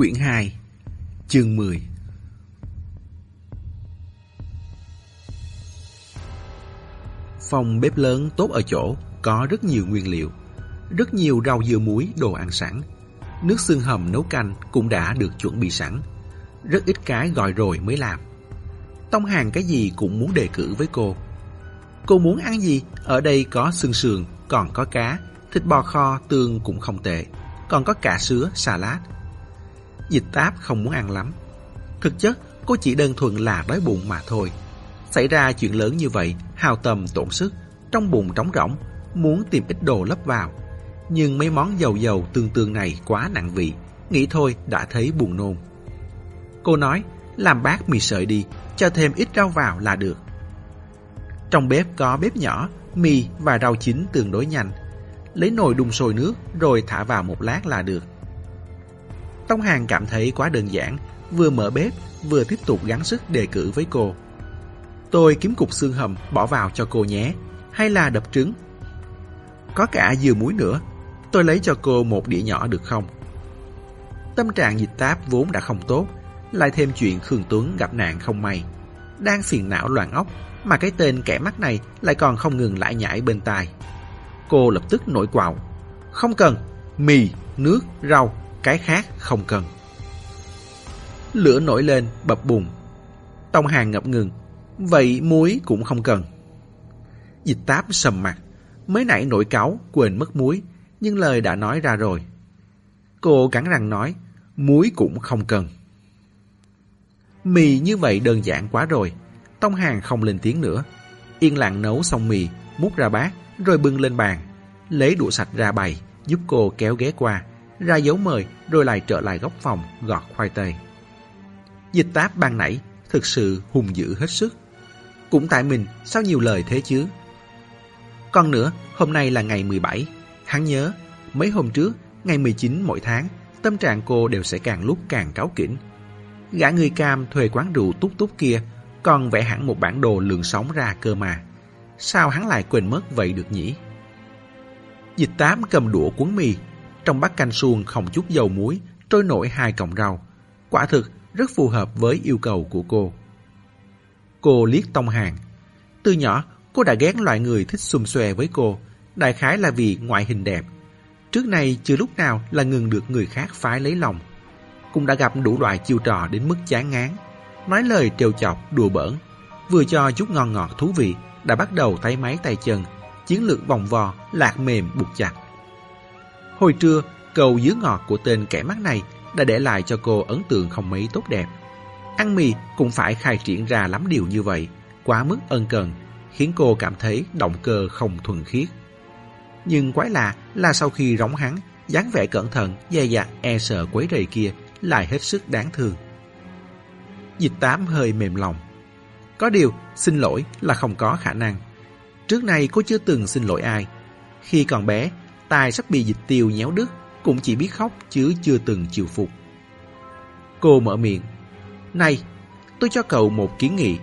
Quyển 2 Chương 10 Phòng bếp lớn tốt ở chỗ có rất nhiều nguyên liệu, rất nhiều rau dưa muối, đồ ăn sẵn. Nước xương hầm nấu canh cũng đã được chuẩn bị sẵn. Rất ít cái gọi rồi mới làm. Tông hàng cái gì cũng muốn đề cử với cô. Cô muốn ăn gì? Ở đây có xương sườn, còn có cá, thịt bò kho, tương cũng không tệ. Còn có cả sứa, salad. Dịch táp không muốn ăn lắm. Thực chất, cô chỉ đơn thuần là đói bụng mà thôi. Xảy ra chuyện lớn như vậy, hào tâm tổn sức, trong bụng trống rỗng, muốn tìm ít đồ lấp vào. Nhưng mấy món dầu dầu tương tương này quá nặng vị, nghĩ thôi đã thấy buồn nôn. Cô nói, làm bát mì sợi đi, cho thêm ít rau vào là được. Trong bếp có bếp nhỏ, mì và rau chín tương đối nhanh. Lấy nồi đun sôi nước rồi thả vào một lát là được. Tông Hàng cảm thấy quá đơn giản, vừa mở bếp vừa tiếp tục gắng sức đề cử với cô. Tôi kiếm cục xương hầm bỏ vào cho cô nhé, hay là đập trứng? Có cả dừa muối nữa, tôi lấy cho cô một đĩa nhỏ được không? Tâm trạng dịch táp vốn đã không tốt, lại thêm chuyện Khương Tuấn gặp nạn không may. Đang phiền não loạn óc, mà cái tên kẻ mắt này lại còn không ngừng lại nhảy bên tai. Cô lập tức nổi quạo. Không cần, mì, nước, rau, cái khác không cần. Lửa nổi lên, bập bùng. Tông hàng ngập ngừng. Vậy muối cũng không cần. Dịch táp sầm mặt. Mới nãy nổi cáo quên mất muối. Nhưng lời đã nói ra rồi. Cô cắn răng nói, muối cũng không cần. Mì như vậy đơn giản quá rồi. Tông hàng không lên tiếng nữa. Yên lặng nấu xong mì, múc ra bát, rồi bưng lên bàn. Lấy đũa sạch ra bày, giúp cô kéo ghế qua ra dấu mời rồi lại trở lại góc phòng gọt khoai tây. Dịch táp ban nãy thực sự hùng dữ hết sức. Cũng tại mình sao nhiều lời thế chứ? Còn nữa, hôm nay là ngày 17. Hắn nhớ, mấy hôm trước, ngày 19 mỗi tháng, tâm trạng cô đều sẽ càng lúc càng cáo kỉnh. Gã người cam thuê quán rượu túc túc kia còn vẽ hẳn một bản đồ lượng sóng ra cơ mà. Sao hắn lại quên mất vậy được nhỉ? Dịch tám cầm đũa cuốn mì trong bát canh suông không chút dầu muối, trôi nổi hai cọng rau. Quả thực rất phù hợp với yêu cầu của cô. Cô liếc tông hàng. Từ nhỏ, cô đã ghét loại người thích xùm xòe với cô, đại khái là vì ngoại hình đẹp. Trước nay chưa lúc nào là ngừng được người khác phái lấy lòng. Cũng đã gặp đủ loại chiêu trò đến mức chán ngán. Nói lời trêu chọc, đùa bỡn. Vừa cho chút ngon ngọt thú vị, đã bắt đầu tay máy tay chân, chiến lược vòng vò, lạc mềm buộc chặt. Hồi trưa, cầu dứa ngọt của tên kẻ mắt này đã để lại cho cô ấn tượng không mấy tốt đẹp. Ăn mì cũng phải khai triển ra lắm điều như vậy, quá mức ân cần, khiến cô cảm thấy động cơ không thuần khiết. Nhưng quái lạ là sau khi rống hắn, dáng vẻ cẩn thận, dè dặt, e sợ quấy rầy kia lại hết sức đáng thương. Dịch tám hơi mềm lòng. Có điều, xin lỗi là không có khả năng. Trước nay cô chưa từng xin lỗi ai. Khi còn bé, tài sắp bị dịch tiêu nhéo đứt, cũng chỉ biết khóc chứ chưa từng chịu phục. Cô mở miệng. Này, tôi cho cậu một kiến nghị.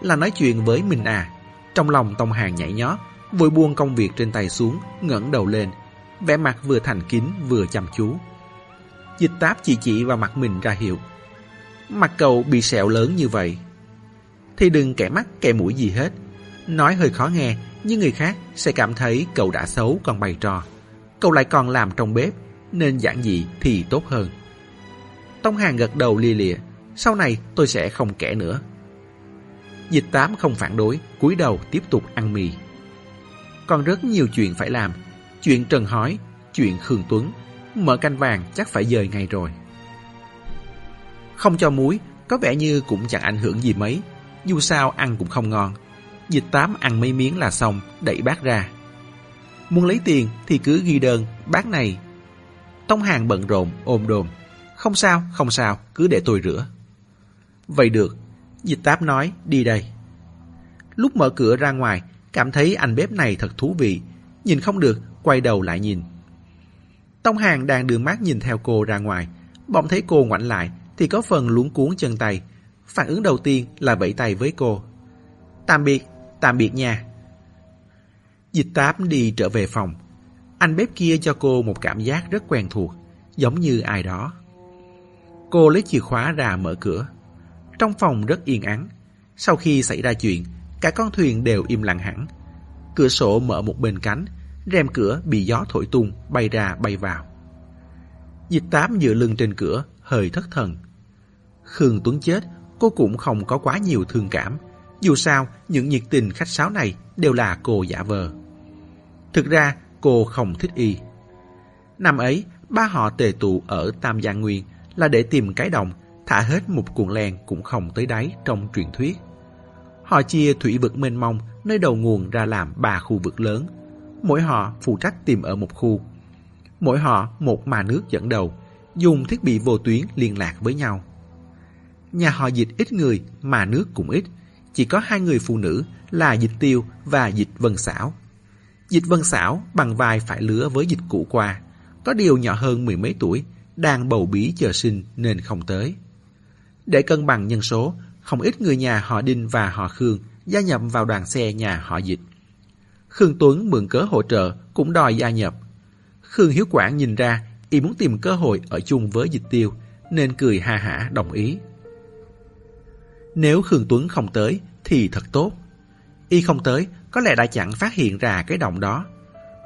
Là nói chuyện với mình à. Trong lòng Tông Hàng nhảy nhót, vội buông công việc trên tay xuống, ngẩng đầu lên, vẻ mặt vừa thành kính vừa chăm chú. Dịch táp chỉ chỉ vào mặt mình ra hiệu. Mặt cậu bị sẹo lớn như vậy. Thì đừng kẻ mắt kẻ mũi gì hết. Nói hơi khó nghe, nhưng người khác sẽ cảm thấy cậu đã xấu còn bày trò. Cậu lại còn làm trong bếp, nên giản dị thì tốt hơn. Tông Hàng gật đầu lia lịa, sau này tôi sẽ không kể nữa. Dịch tám không phản đối, cúi đầu tiếp tục ăn mì. Còn rất nhiều chuyện phải làm, chuyện Trần Hói, chuyện Khương Tuấn, mở canh vàng chắc phải dời ngay rồi. Không cho muối, có vẻ như cũng chẳng ảnh hưởng gì mấy, dù sao ăn cũng không ngon. Dịch tám ăn mấy miếng là xong, đẩy bác ra. Muốn lấy tiền thì cứ ghi đơn, bác này. Tông hàng bận rộn, ôm đồm. Không sao, không sao, cứ để tôi rửa. Vậy được, dịch táp nói, đi đây. Lúc mở cửa ra ngoài, cảm thấy anh bếp này thật thú vị. Nhìn không được, quay đầu lại nhìn. Tông hàng đang đưa mắt nhìn theo cô ra ngoài. Bỗng thấy cô ngoảnh lại, thì có phần luống cuốn chân tay. Phản ứng đầu tiên là vẫy tay với cô. Tạm biệt, Tạm biệt nha. Dịch táp đi trở về phòng. Anh bếp kia cho cô một cảm giác rất quen thuộc, giống như ai đó. Cô lấy chìa khóa ra mở cửa. Trong phòng rất yên ắng. Sau khi xảy ra chuyện, cả con thuyền đều im lặng hẳn. Cửa sổ mở một bên cánh, rèm cửa bị gió thổi tung, bay ra bay vào. Dịch tám dựa lưng trên cửa, hơi thất thần. Khương Tuấn chết, cô cũng không có quá nhiều thương cảm. Dù sao, những nhiệt tình khách sáo này đều là cô giả vờ. Thực ra, cô không thích y. Năm ấy, ba họ tề tụ ở Tam Giang Nguyên là để tìm cái đồng, thả hết một cuộn len cũng không tới đáy trong truyền thuyết. Họ chia thủy vực mênh mông nơi đầu nguồn ra làm ba khu vực lớn. Mỗi họ phụ trách tìm ở một khu. Mỗi họ một mà nước dẫn đầu, dùng thiết bị vô tuyến liên lạc với nhau. Nhà họ dịch ít người mà nước cũng ít. Chỉ có hai người phụ nữ là dịch tiêu và dịch vân xảo. Dịch vân xảo bằng vai phải lứa với dịch cũ qua. Có điều nhỏ hơn mười mấy tuổi, đang bầu bí chờ sinh nên không tới. Để cân bằng nhân số, không ít người nhà họ Đinh và họ Khương gia nhập vào đoàn xe nhà họ Dịch. Khương Tuấn mượn cớ hỗ trợ cũng đòi gia nhập. Khương Hiếu Quảng nhìn ra y muốn tìm cơ hội ở chung với Dịch Tiêu nên cười ha hả đồng ý. Nếu Khương Tuấn không tới thì thật tốt. Y không tới có lẽ đã chẳng phát hiện ra cái động đó.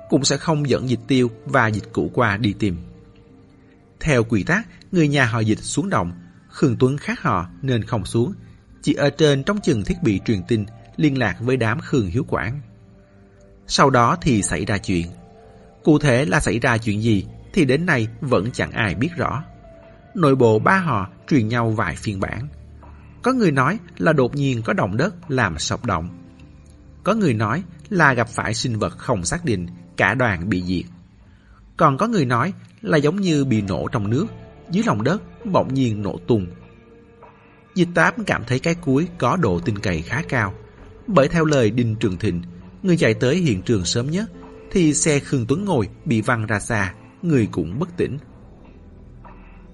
Cũng sẽ không dẫn Dịch Tiêu và Dịch Cũ qua đi tìm. Theo quy tắc, người nhà họ Dịch xuống động Khương Tuấn khác họ nên không xuống, chỉ ở trên trong chừng thiết bị truyền tin liên lạc với đám Khương Hiếu Quảng. Sau đó thì xảy ra chuyện. Cụ thể là xảy ra chuyện gì thì đến nay vẫn chẳng ai biết rõ. Nội bộ ba họ truyền nhau vài phiên bản. Có người nói là đột nhiên có động đất làm sập động. Có người nói là gặp phải sinh vật không xác định, cả đoàn bị diệt. Còn có người nói là giống như bị nổ trong nước, dưới lòng đất bỗng nhiên nổ tung. Dịch tám cảm thấy cái cuối có độ tin cậy khá cao. Bởi theo lời Đinh Trường Thịnh, người chạy tới hiện trường sớm nhất, thì xe Khương Tuấn ngồi bị văng ra xa, người cũng bất tỉnh.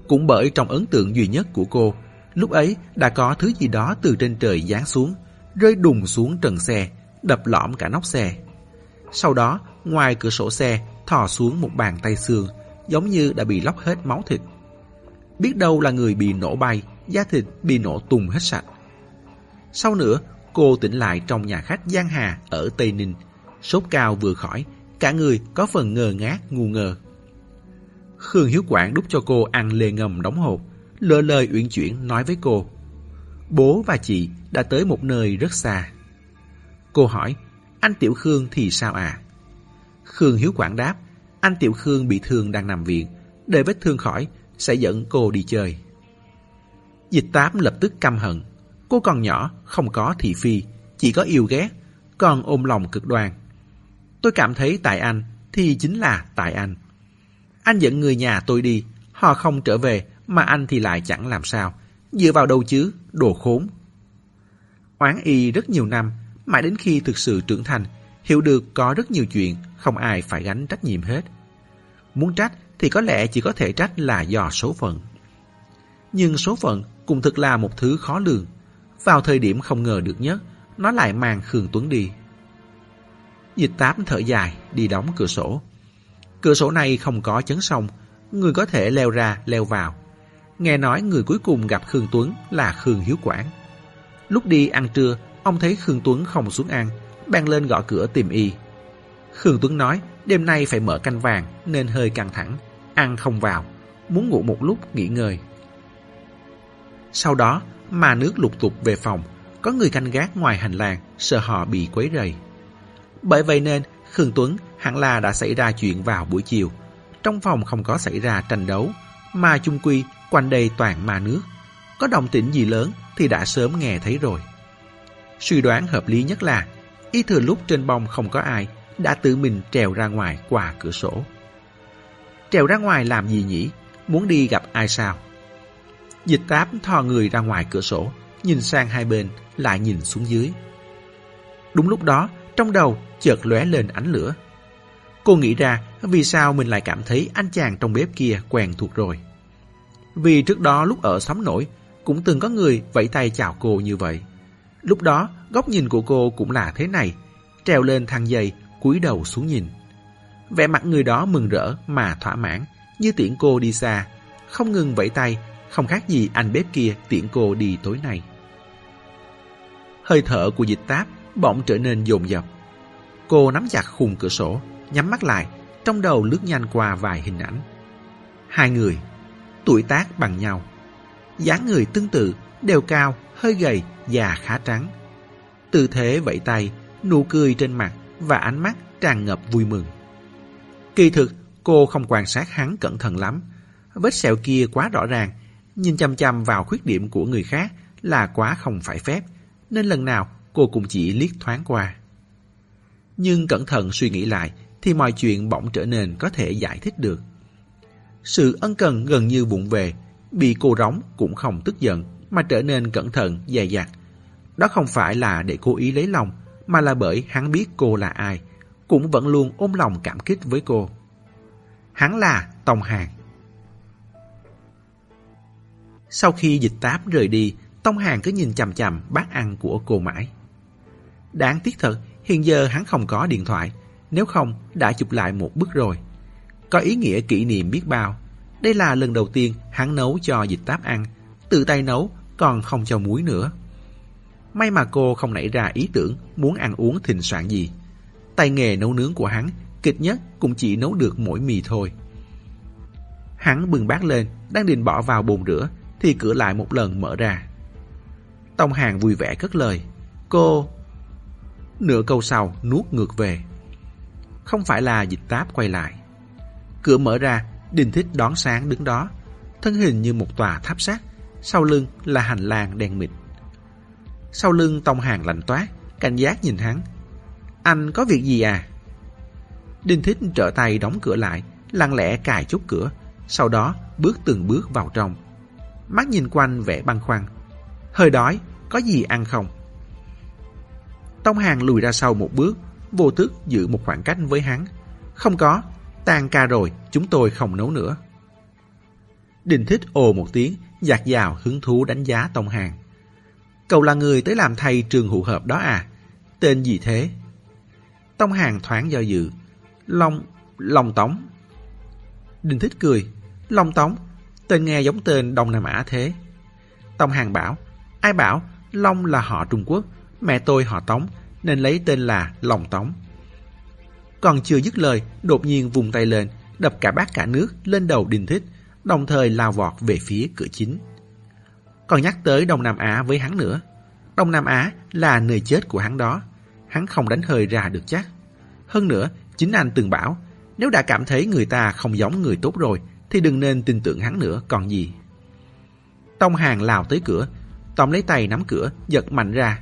Cũng bởi trong ấn tượng duy nhất của cô, lúc ấy đã có thứ gì đó từ trên trời giáng xuống, rơi đùng xuống trần xe, đập lõm cả nóc xe. Sau đó, ngoài cửa sổ xe, thò xuống một bàn tay xương, giống như đã bị lóc hết máu thịt. Biết đâu là người bị nổ bay, da thịt bị nổ tung hết sạch. Sau nữa, cô tỉnh lại trong nhà khách Giang Hà ở Tây Ninh. Sốt cao vừa khỏi, cả người có phần ngờ ngác, ngu ngơ. Khương Hiếu Quảng đút cho cô ăn lê ngầm đóng hộp, lơ lời uyển chuyển nói với cô. Bố và chị đã tới một nơi rất xa. Cô hỏi, anh Tiểu Khương thì sao à? Khương Hiếu Quảng đáp, anh Tiểu Khương bị thương đang nằm viện, để vết thương khỏi sẽ dẫn cô đi chơi. Dịch tám lập tức căm hận. Cô còn nhỏ, không có thị phi, chỉ có yêu ghét, còn ôm lòng cực đoan. Tôi cảm thấy tại anh thì chính là tại anh. Anh dẫn người nhà tôi đi, họ không trở về mà anh thì lại chẳng làm sao. Dựa vào đâu chứ, đồ khốn. Oán y rất nhiều năm, mãi đến khi thực sự trưởng thành, hiểu được có rất nhiều chuyện không ai phải gánh trách nhiệm hết. Muốn trách thì có lẽ chỉ có thể trách là do số phận. Nhưng số phận cũng thực là một thứ khó lường. Vào thời điểm không ngờ được nhất, nó lại mang Khương Tuấn đi. Dịch tám thở dài, đi đóng cửa sổ. Cửa sổ này không có chấn sông, người có thể leo ra, leo vào. Nghe nói người cuối cùng gặp Khương Tuấn là Khương Hiếu Quảng. Lúc đi ăn trưa, ông thấy Khương Tuấn không xuống ăn, bèn lên gõ cửa tìm y. Khương Tuấn nói đêm nay phải mở canh vàng nên hơi căng thẳng, ăn không vào, muốn ngủ một lúc nghỉ ngơi. Sau đó, mà nước lục tục về phòng, có người canh gác ngoài hành lang, sợ họ bị quấy rầy. Bởi vậy nên, Khương Tuấn hẳn là đã xảy ra chuyện vào buổi chiều. Trong phòng không có xảy ra tranh đấu, mà chung quy quanh đây toàn ma nước. Có động tĩnh gì lớn thì đã sớm nghe thấy rồi. Suy đoán hợp lý nhất là, y thừa lúc trên bông không có ai, đã tự mình trèo ra ngoài qua cửa sổ. Trèo ra ngoài làm gì nhỉ? Muốn đi gặp ai sao? Dịch táp thò người ra ngoài cửa sổ, nhìn sang hai bên, lại nhìn xuống dưới. Đúng lúc đó, trong đầu chợt lóe lên ánh lửa. Cô nghĩ ra vì sao mình lại cảm thấy anh chàng trong bếp kia quen thuộc rồi. Vì trước đó lúc ở xóm nổi, cũng từng có người vẫy tay chào cô như vậy. Lúc đó, góc nhìn của cô cũng là thế này, trèo lên thang dây, cúi đầu xuống nhìn. Vẻ mặt người đó mừng rỡ mà thỏa mãn, như tiễn cô đi xa, không ngừng vẫy tay, không khác gì anh bếp kia tiễn cô đi tối nay. Hơi thở của dịch táp bỗng trở nên dồn dập. Cô nắm chặt khung cửa sổ, nhắm mắt lại, trong đầu lướt nhanh qua vài hình ảnh. Hai người, tuổi tác bằng nhau, dáng người tương tự, đều cao, hơi gầy, già khá trắng. Tư thế vẫy tay, nụ cười trên mặt và ánh mắt tràn ngập vui mừng. Kỳ thực, cô không quan sát hắn cẩn thận lắm. Vết sẹo kia quá rõ ràng, nhìn chăm chăm vào khuyết điểm của người khác là quá không phải phép, nên lần nào cô cũng chỉ liếc thoáng qua. Nhưng cẩn thận suy nghĩ lại thì mọi chuyện bỗng trở nên có thể giải thích được. Sự ân cần gần như vụng về, bị cô róng cũng không tức giận mà trở nên cẩn thận, dè dặt. Đó không phải là để cố ý lấy lòng, mà là bởi hắn biết cô là ai, cũng vẫn luôn ôm lòng cảm kích với cô. Hắn là Tông Hàng. Sau khi dịch táp rời đi, Tông Hàng cứ nhìn chằm chằm bát ăn của cô mãi. Đáng tiếc thật, hiện giờ hắn không có điện thoại, nếu không đã chụp lại một bức rồi. Có ý nghĩa kỷ niệm biết bao. Đây là lần đầu tiên hắn nấu cho dịch táp ăn, tự tay nấu còn không cho muối nữa. May mà cô không nảy ra ý tưởng muốn ăn uống thịnh soạn gì. Tay nghề nấu nướng của hắn kịch nhất cũng chỉ nấu được mỗi mì thôi. Hắn bừng bát lên, đang định bỏ vào bồn rửa, thì cửa lại một lần mở ra. Tông Hàng vui vẻ cất lời. Cô... Nửa câu sau nuốt ngược về. Không phải là dịch táp quay lại. Cửa mở ra, đình Thích đón sáng đứng đó. Thân hình như một tòa tháp sắt, sau lưng là hành lang đen mịt. Sau lưng Tông Hàng lạnh toát, cảnh giác nhìn hắn. Anh có việc gì à? Đinh Thích trở tay đóng cửa lại, lặng lẽ cài chốt cửa, sau đó bước từng bước vào trong. Mắt nhìn quanh vẻ băn khoăn. Hơi đói, có gì ăn không? Tông Hàng lùi ra sau một bước, vô thức giữ một khoảng cách với hắn. Không có, tan ca rồi, chúng tôi không nấu nữa. Đình thích ồ một tiếng, giạt dào hứng thú đánh giá Tông Hàng. Cậu là người tới làm thầy trường hữu hợp đó à? Tên gì thế? Tông Hàng thoáng do dự. Long... Long Tống. Đình thích cười. Long Tống, tên nghe giống tên Đông Nam Á thế. Tông Hàng bảo, ai bảo Long là họ Trung Quốc, mẹ tôi họ Tống, nên lấy tên là Long Tống. Còn chưa dứt lời, đột nhiên vùng tay lên, đập cả bát cả nước lên đầu Đinh Thích, đồng thời lao vọt về phía cửa chính. Còn nhắc tới Đông Nam Á với hắn nữa. Đông Nam Á là nơi chết của hắn đó. Hắn không đánh hơi ra được chắc. Hơn nữa, chính anh từng bảo, nếu đã cảm thấy người ta không giống người tốt rồi, thì đừng nên tin tưởng hắn nữa còn gì. Tông hàng lao tới cửa, Tông lấy tay nắm cửa, giật mạnh ra.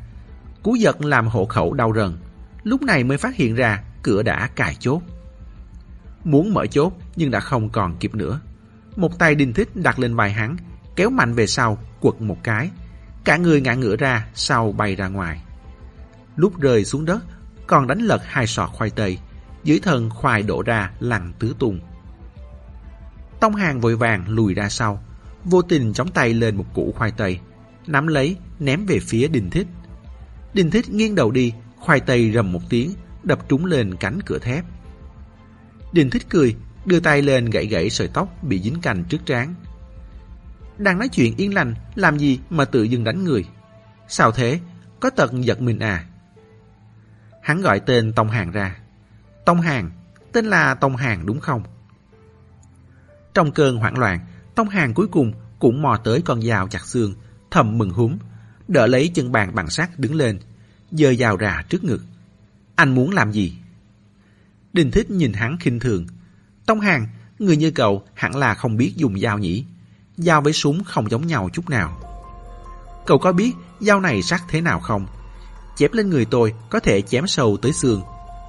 Cú giật làm hộ khẩu đau rần. Lúc này mới phát hiện ra cửa đã cài chốt. Muốn mở chốt nhưng đã không còn kịp nữa. Một tay đinh thích đặt lên vai hắn, kéo mạnh về sau, quật một cái. Cả người ngã ngửa ra, sau bay ra ngoài. Lúc rơi xuống đất, còn đánh lật hai sọt khoai tây. Dưới thân khoai đổ ra lằn tứ tung. Tông hàng vội vàng lùi ra sau, vô tình chống tay lên một củ khoai tây, nắm lấy, ném về phía Đinh Thích. Đinh Thích nghiêng đầu đi, khoai tây rầm một tiếng, đập trúng lên cánh cửa thép. Đình Thích cười, đưa tay lên gãy gãy sợi tóc bị dính cành trước trán. Đang nói chuyện yên lành, làm gì mà tự dưng đánh người? Sao thế? Có tật giật mình à? Hắn gọi tên Tông Hàng ra. Tông Hàng, tên là Tông Hàng đúng không? Trong cơn hoảng loạn, Tông Hàng cuối cùng cũng mò tới con dao chặt xương, thầm mừng húm, đỡ lấy chân bàn bằng sắt đứng lên, giơ dao ra trước ngực. Anh muốn làm gì? Đình Thích nhìn hắn khinh thường. Tông Hàng, người như cậu hẳn là không biết dùng dao nhỉ? Dao với súng không giống nhau chút nào. Cậu có biết dao này sắc thế nào không? Chém lên người tôi có thể chém sâu tới xương.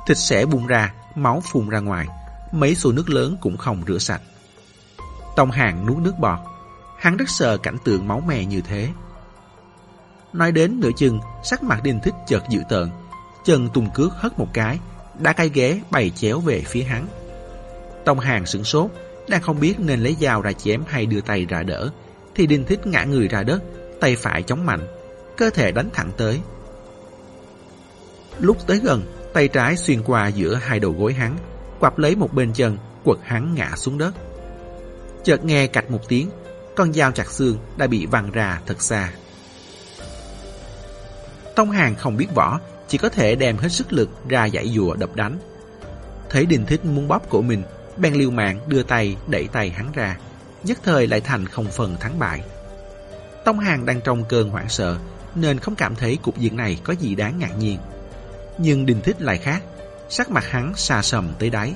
Thịt sẽ bung ra, máu phun ra ngoài. Mấy xô nước lớn cũng không rửa sạch. Tông Hàng nuốt nước bọt. Hắn rất sợ cảnh tượng máu me như thế. Nói đến nửa chừng, sắc mặt đinh thích chợt dữ tợn. Chân tùng cước hất một cái, đã cái ghế bày chéo về phía hắn. Tông Hàng sửng sốt, đang không biết nên lấy dao ra chém hay đưa tay ra đỡ, thì đinh thích ngã người ra đất, tay phải chống mạnh, cơ thể đánh thẳng tới. Lúc tới gần, tay trái xuyên qua giữa hai đầu gối hắn, quặp lấy một bên chân, quật hắn ngã xuống đất. Chợt nghe cạch một tiếng, con dao chặt xương đã bị văng ra thật xa. Tông Hàng không biết võ, chỉ có thể đem hết sức lực ra giải dùa đập đánh. Thấy Đình Thích muốn bóp cổ mình, bèn liều mạng đưa tay đẩy tay hắn ra, nhất thời lại thành không phần thắng bại. Tông Hàng đang trong cơn hoảng sợ, nên không cảm thấy cục diện này có gì đáng ngạc nhiên. Nhưng Đình Thích lại khác, sắc mặt hắn xa sầm tới đáy.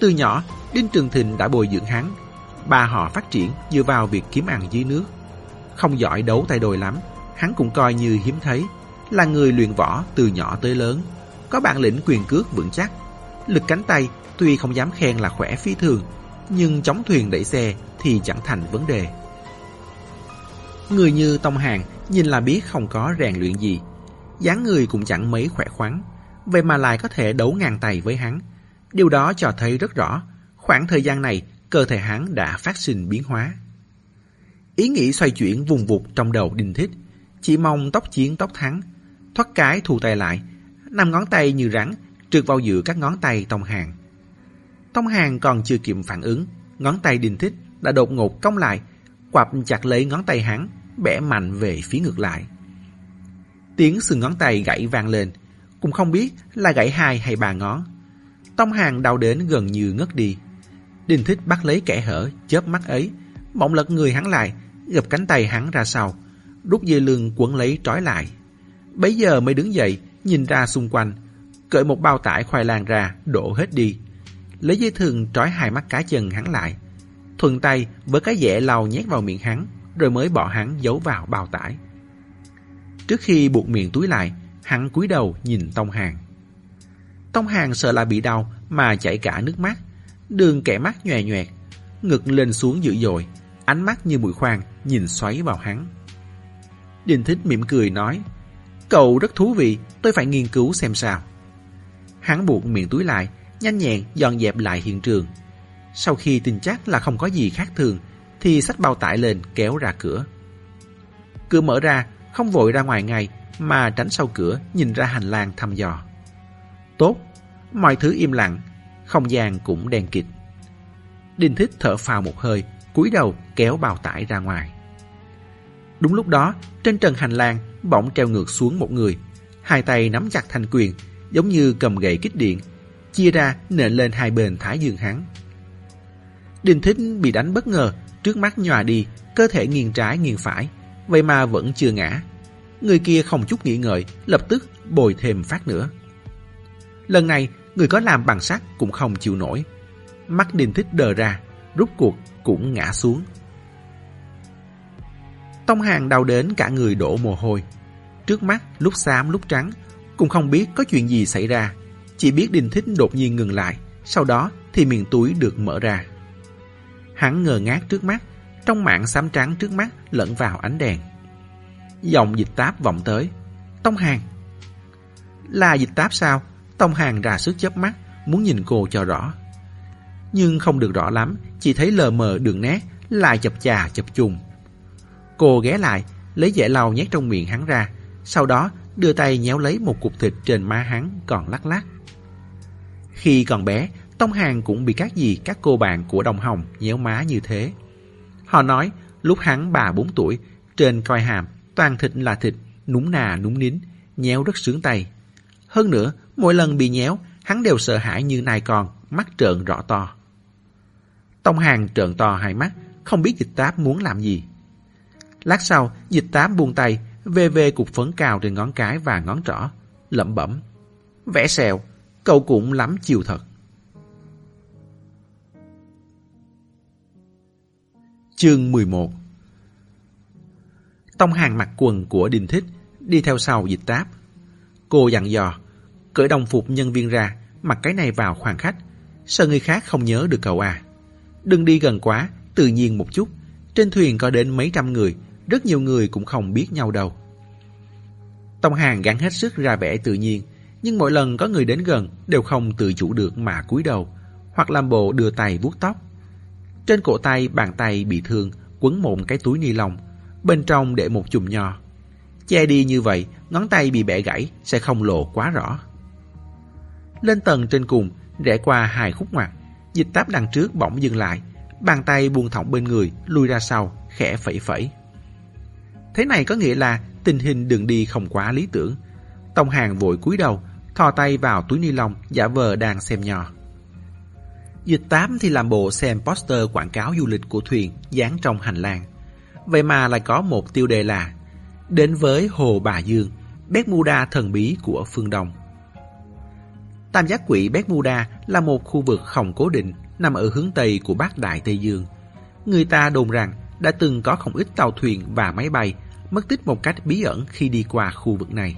Từ nhỏ, Đinh Trường Thịnh đã bồi dưỡng hắn, ba họ phát triển dựa vào việc kiếm ăn dưới nước. Không giỏi đấu tay đôi lắm, hắn cũng coi như hiếm thấy, là người luyện võ từ nhỏ tới lớn, có bản lĩnh quyền cước vững chắc. Lực cánh tay tuy không dám khen là khỏe phi thường, nhưng chống thuyền đẩy xe thì chẳng thành vấn đề. Người như Tông Hàng nhìn là biết không có rèn luyện gì, dáng người cũng chẳng mấy khỏe khoắn, vậy mà lại có thể đấu ngang tay với hắn. Điều đó cho thấy rất rõ, khoảng thời gian này cơ thể hắn đã phát sinh biến hóa. Ý nghĩ xoay chuyển vùng vụt trong đầu Đinh Thích, chỉ mong tóc chiến tóc thắng, thoát cái thu tay lại, năm ngón tay như rắn trượt vào giữa các ngón tay Tông Hàng. Tông Hàng còn chưa kịp phản ứng, ngón tay Đinh Thích đã đột ngột cong lại, quặp chặt lấy ngón tay hắn, bẻ mạnh về phía ngược lại. Tiếng xương ngón tay gãy vang lên, cũng không biết là gãy hai hay ba ngón. Tông Hàng đau đến gần như ngất đi. Đinh Thích bắt lấy kẻ hở, chớp mắt ấy, bỗng lật người hắn lại, gập cánh tay hắn ra sau, rút dây lưng quấn lấy trói lại. Bấy giờ mới đứng dậy, nhìn ra xung quanh, cởi một bao tải khoai lang ra, đổ hết đi. Lấy dây thừng trói hai mắt cá chân hắn lại. Thuần tay với cái dẻ lau nhét vào miệng hắn, rồi mới bỏ hắn giấu vào bao tải. Trước khi buộc miệng túi lại, hắn cúi đầu nhìn Tông Hàng. Tông Hàng sợ là bị đau mà chảy cả nước mắt, đường kẻ mắt nhòe nhòe, ngực lên xuống dữ dội, ánh mắt như mũi khoan nhìn xoáy vào hắn. Đình Thích mỉm cười nói, cầu rất thú vị, tôi phải nghiên cứu xem sao. Hắn buộc miệng túi lại, nhanh nhẹn dọn dẹp lại hiện trường. Sau khi tin chắc là không có gì khác thường, thì xách bao tải lên kéo ra cửa. Cửa mở ra, không vội ra ngoài ngay, mà tránh sau cửa nhìn ra hành lang thăm dò. Tốt, mọi thứ im lặng, không gian cũng đen kịt. Đinh Thích thở phào một hơi, cúi đầu kéo bao tải ra ngoài. Đúng lúc đó, trên trần hành lang bỗng treo ngược xuống một người, hai tay nắm chặt thanh quyền, giống như cầm gậy kích điện, chia ra nện lên hai bên thái dương hắn. Đinh Thích bị đánh bất ngờ, trước mắt nhòa đi, cơ thể nghiêng trái nghiêng phải, vậy mà vẫn chưa ngã. Người kia không chút nghĩ ngợi, lập tức bồi thêm phát nữa. Lần này, người có làm bằng sắt cũng không chịu nổi. Mắt Đinh Thích đờ ra, rút cuộc cũng ngã xuống. Tông Hàng đau đến cả người đổ mồ hôi. Trước mắt lúc xám lúc trắng, cũng không biết có chuyện gì xảy ra. Chỉ biết đình Thích đột nhiên ngừng lại, sau đó thì miệng túi được mở ra. Hắn ngờ ngác trước mắt, trong mạng xám trắng trước mắt lẫn vào ánh đèn. Dòng dịch táp vọng tới. Tông Hàng! Là dịch táp sao? Tông Hàng ra sức chớp mắt, muốn nhìn cô cho rõ. Nhưng không được rõ lắm, chỉ thấy lờ mờ đường nét, lại chập chà chập trùng. Cô ghé lại, lấy dẻ lau nhét trong miệng hắn ra, sau đó đưa tay nhéo lấy một cục thịt trên má hắn còn lắc lắc. Khi còn bé, Tông Hàng cũng bị các gì các cô bạn của Đồng Hồng nhéo má như thế. Họ nói lúc hắn bà bốn tuổi, trên coi hàm, toàn thịt là thịt, núng nà núng nín, nhéo rất sướng tay. Hơn nữa, mỗi lần bị nhéo, hắn đều sợ hãi như nai con, mắt trợn rõ to. Tông Hàng trợn to hai mắt, không biết dịch táp muốn làm gì. Lát sau, dịch tám buông tay, vê vê cục phấn cao trên ngón cái và ngón trỏ, lẩm bẩm. Vẽ sẹo, cậu cũng lắm chiều thật. Chương 11 Tông hàng mặc quần của Đình Thích, đi theo sau dịch táp. Cô dặn dò, cởi đồng phục nhân viên ra, mặc cái này vào khoang khách, sợ người khác không nhớ được cậu à. Đừng đi gần quá, tự nhiên một chút. Trên thuyền có đến mấy trăm người, rất nhiều người cũng không biết nhau đâu. Tông Hàng gắng hết sức ra vẻ tự nhiên, nhưng mỗi lần có người đến gần đều không tự chủ được mà cúi đầu, hoặc làm bộ đưa tay vuốt tóc. Trên cổ tay bàn tay bị thương quấn một cái túi ni lông, bên trong để một chùm nho. Che đi như vậy, ngón tay bị bẻ gãy sẽ không lộ quá rõ. Lên tầng trên cùng, rẽ qua hai khúc ngoặt, dịch táp đằng trước bỗng dừng lại, Bàn tay buông thõng bên người, lui ra sau, khẽ phẩy phẩy. Thế này có nghĩa là tình hình đường đi không quá lý tưởng. Tông hàng vội cúi đầu, thò tay vào túi ni lông giả vờ đang xem nhỏ. Dịch tám thì làm bộ xem poster quảng cáo du lịch của thuyền dán trong hành lang. Vậy mà lại có một tiêu đề là Đến với Hồ Bà Dương, Bermuda thần bí của phương Đông. Tam giác quỷ Bermuda là một khu vực không cố định nằm ở hướng Tây của Bắc Đại Tây Dương. Người ta đồn rằng đã từng có không ít tàu thuyền và máy bay mất tích một cách bí ẩn khi đi qua khu vực này.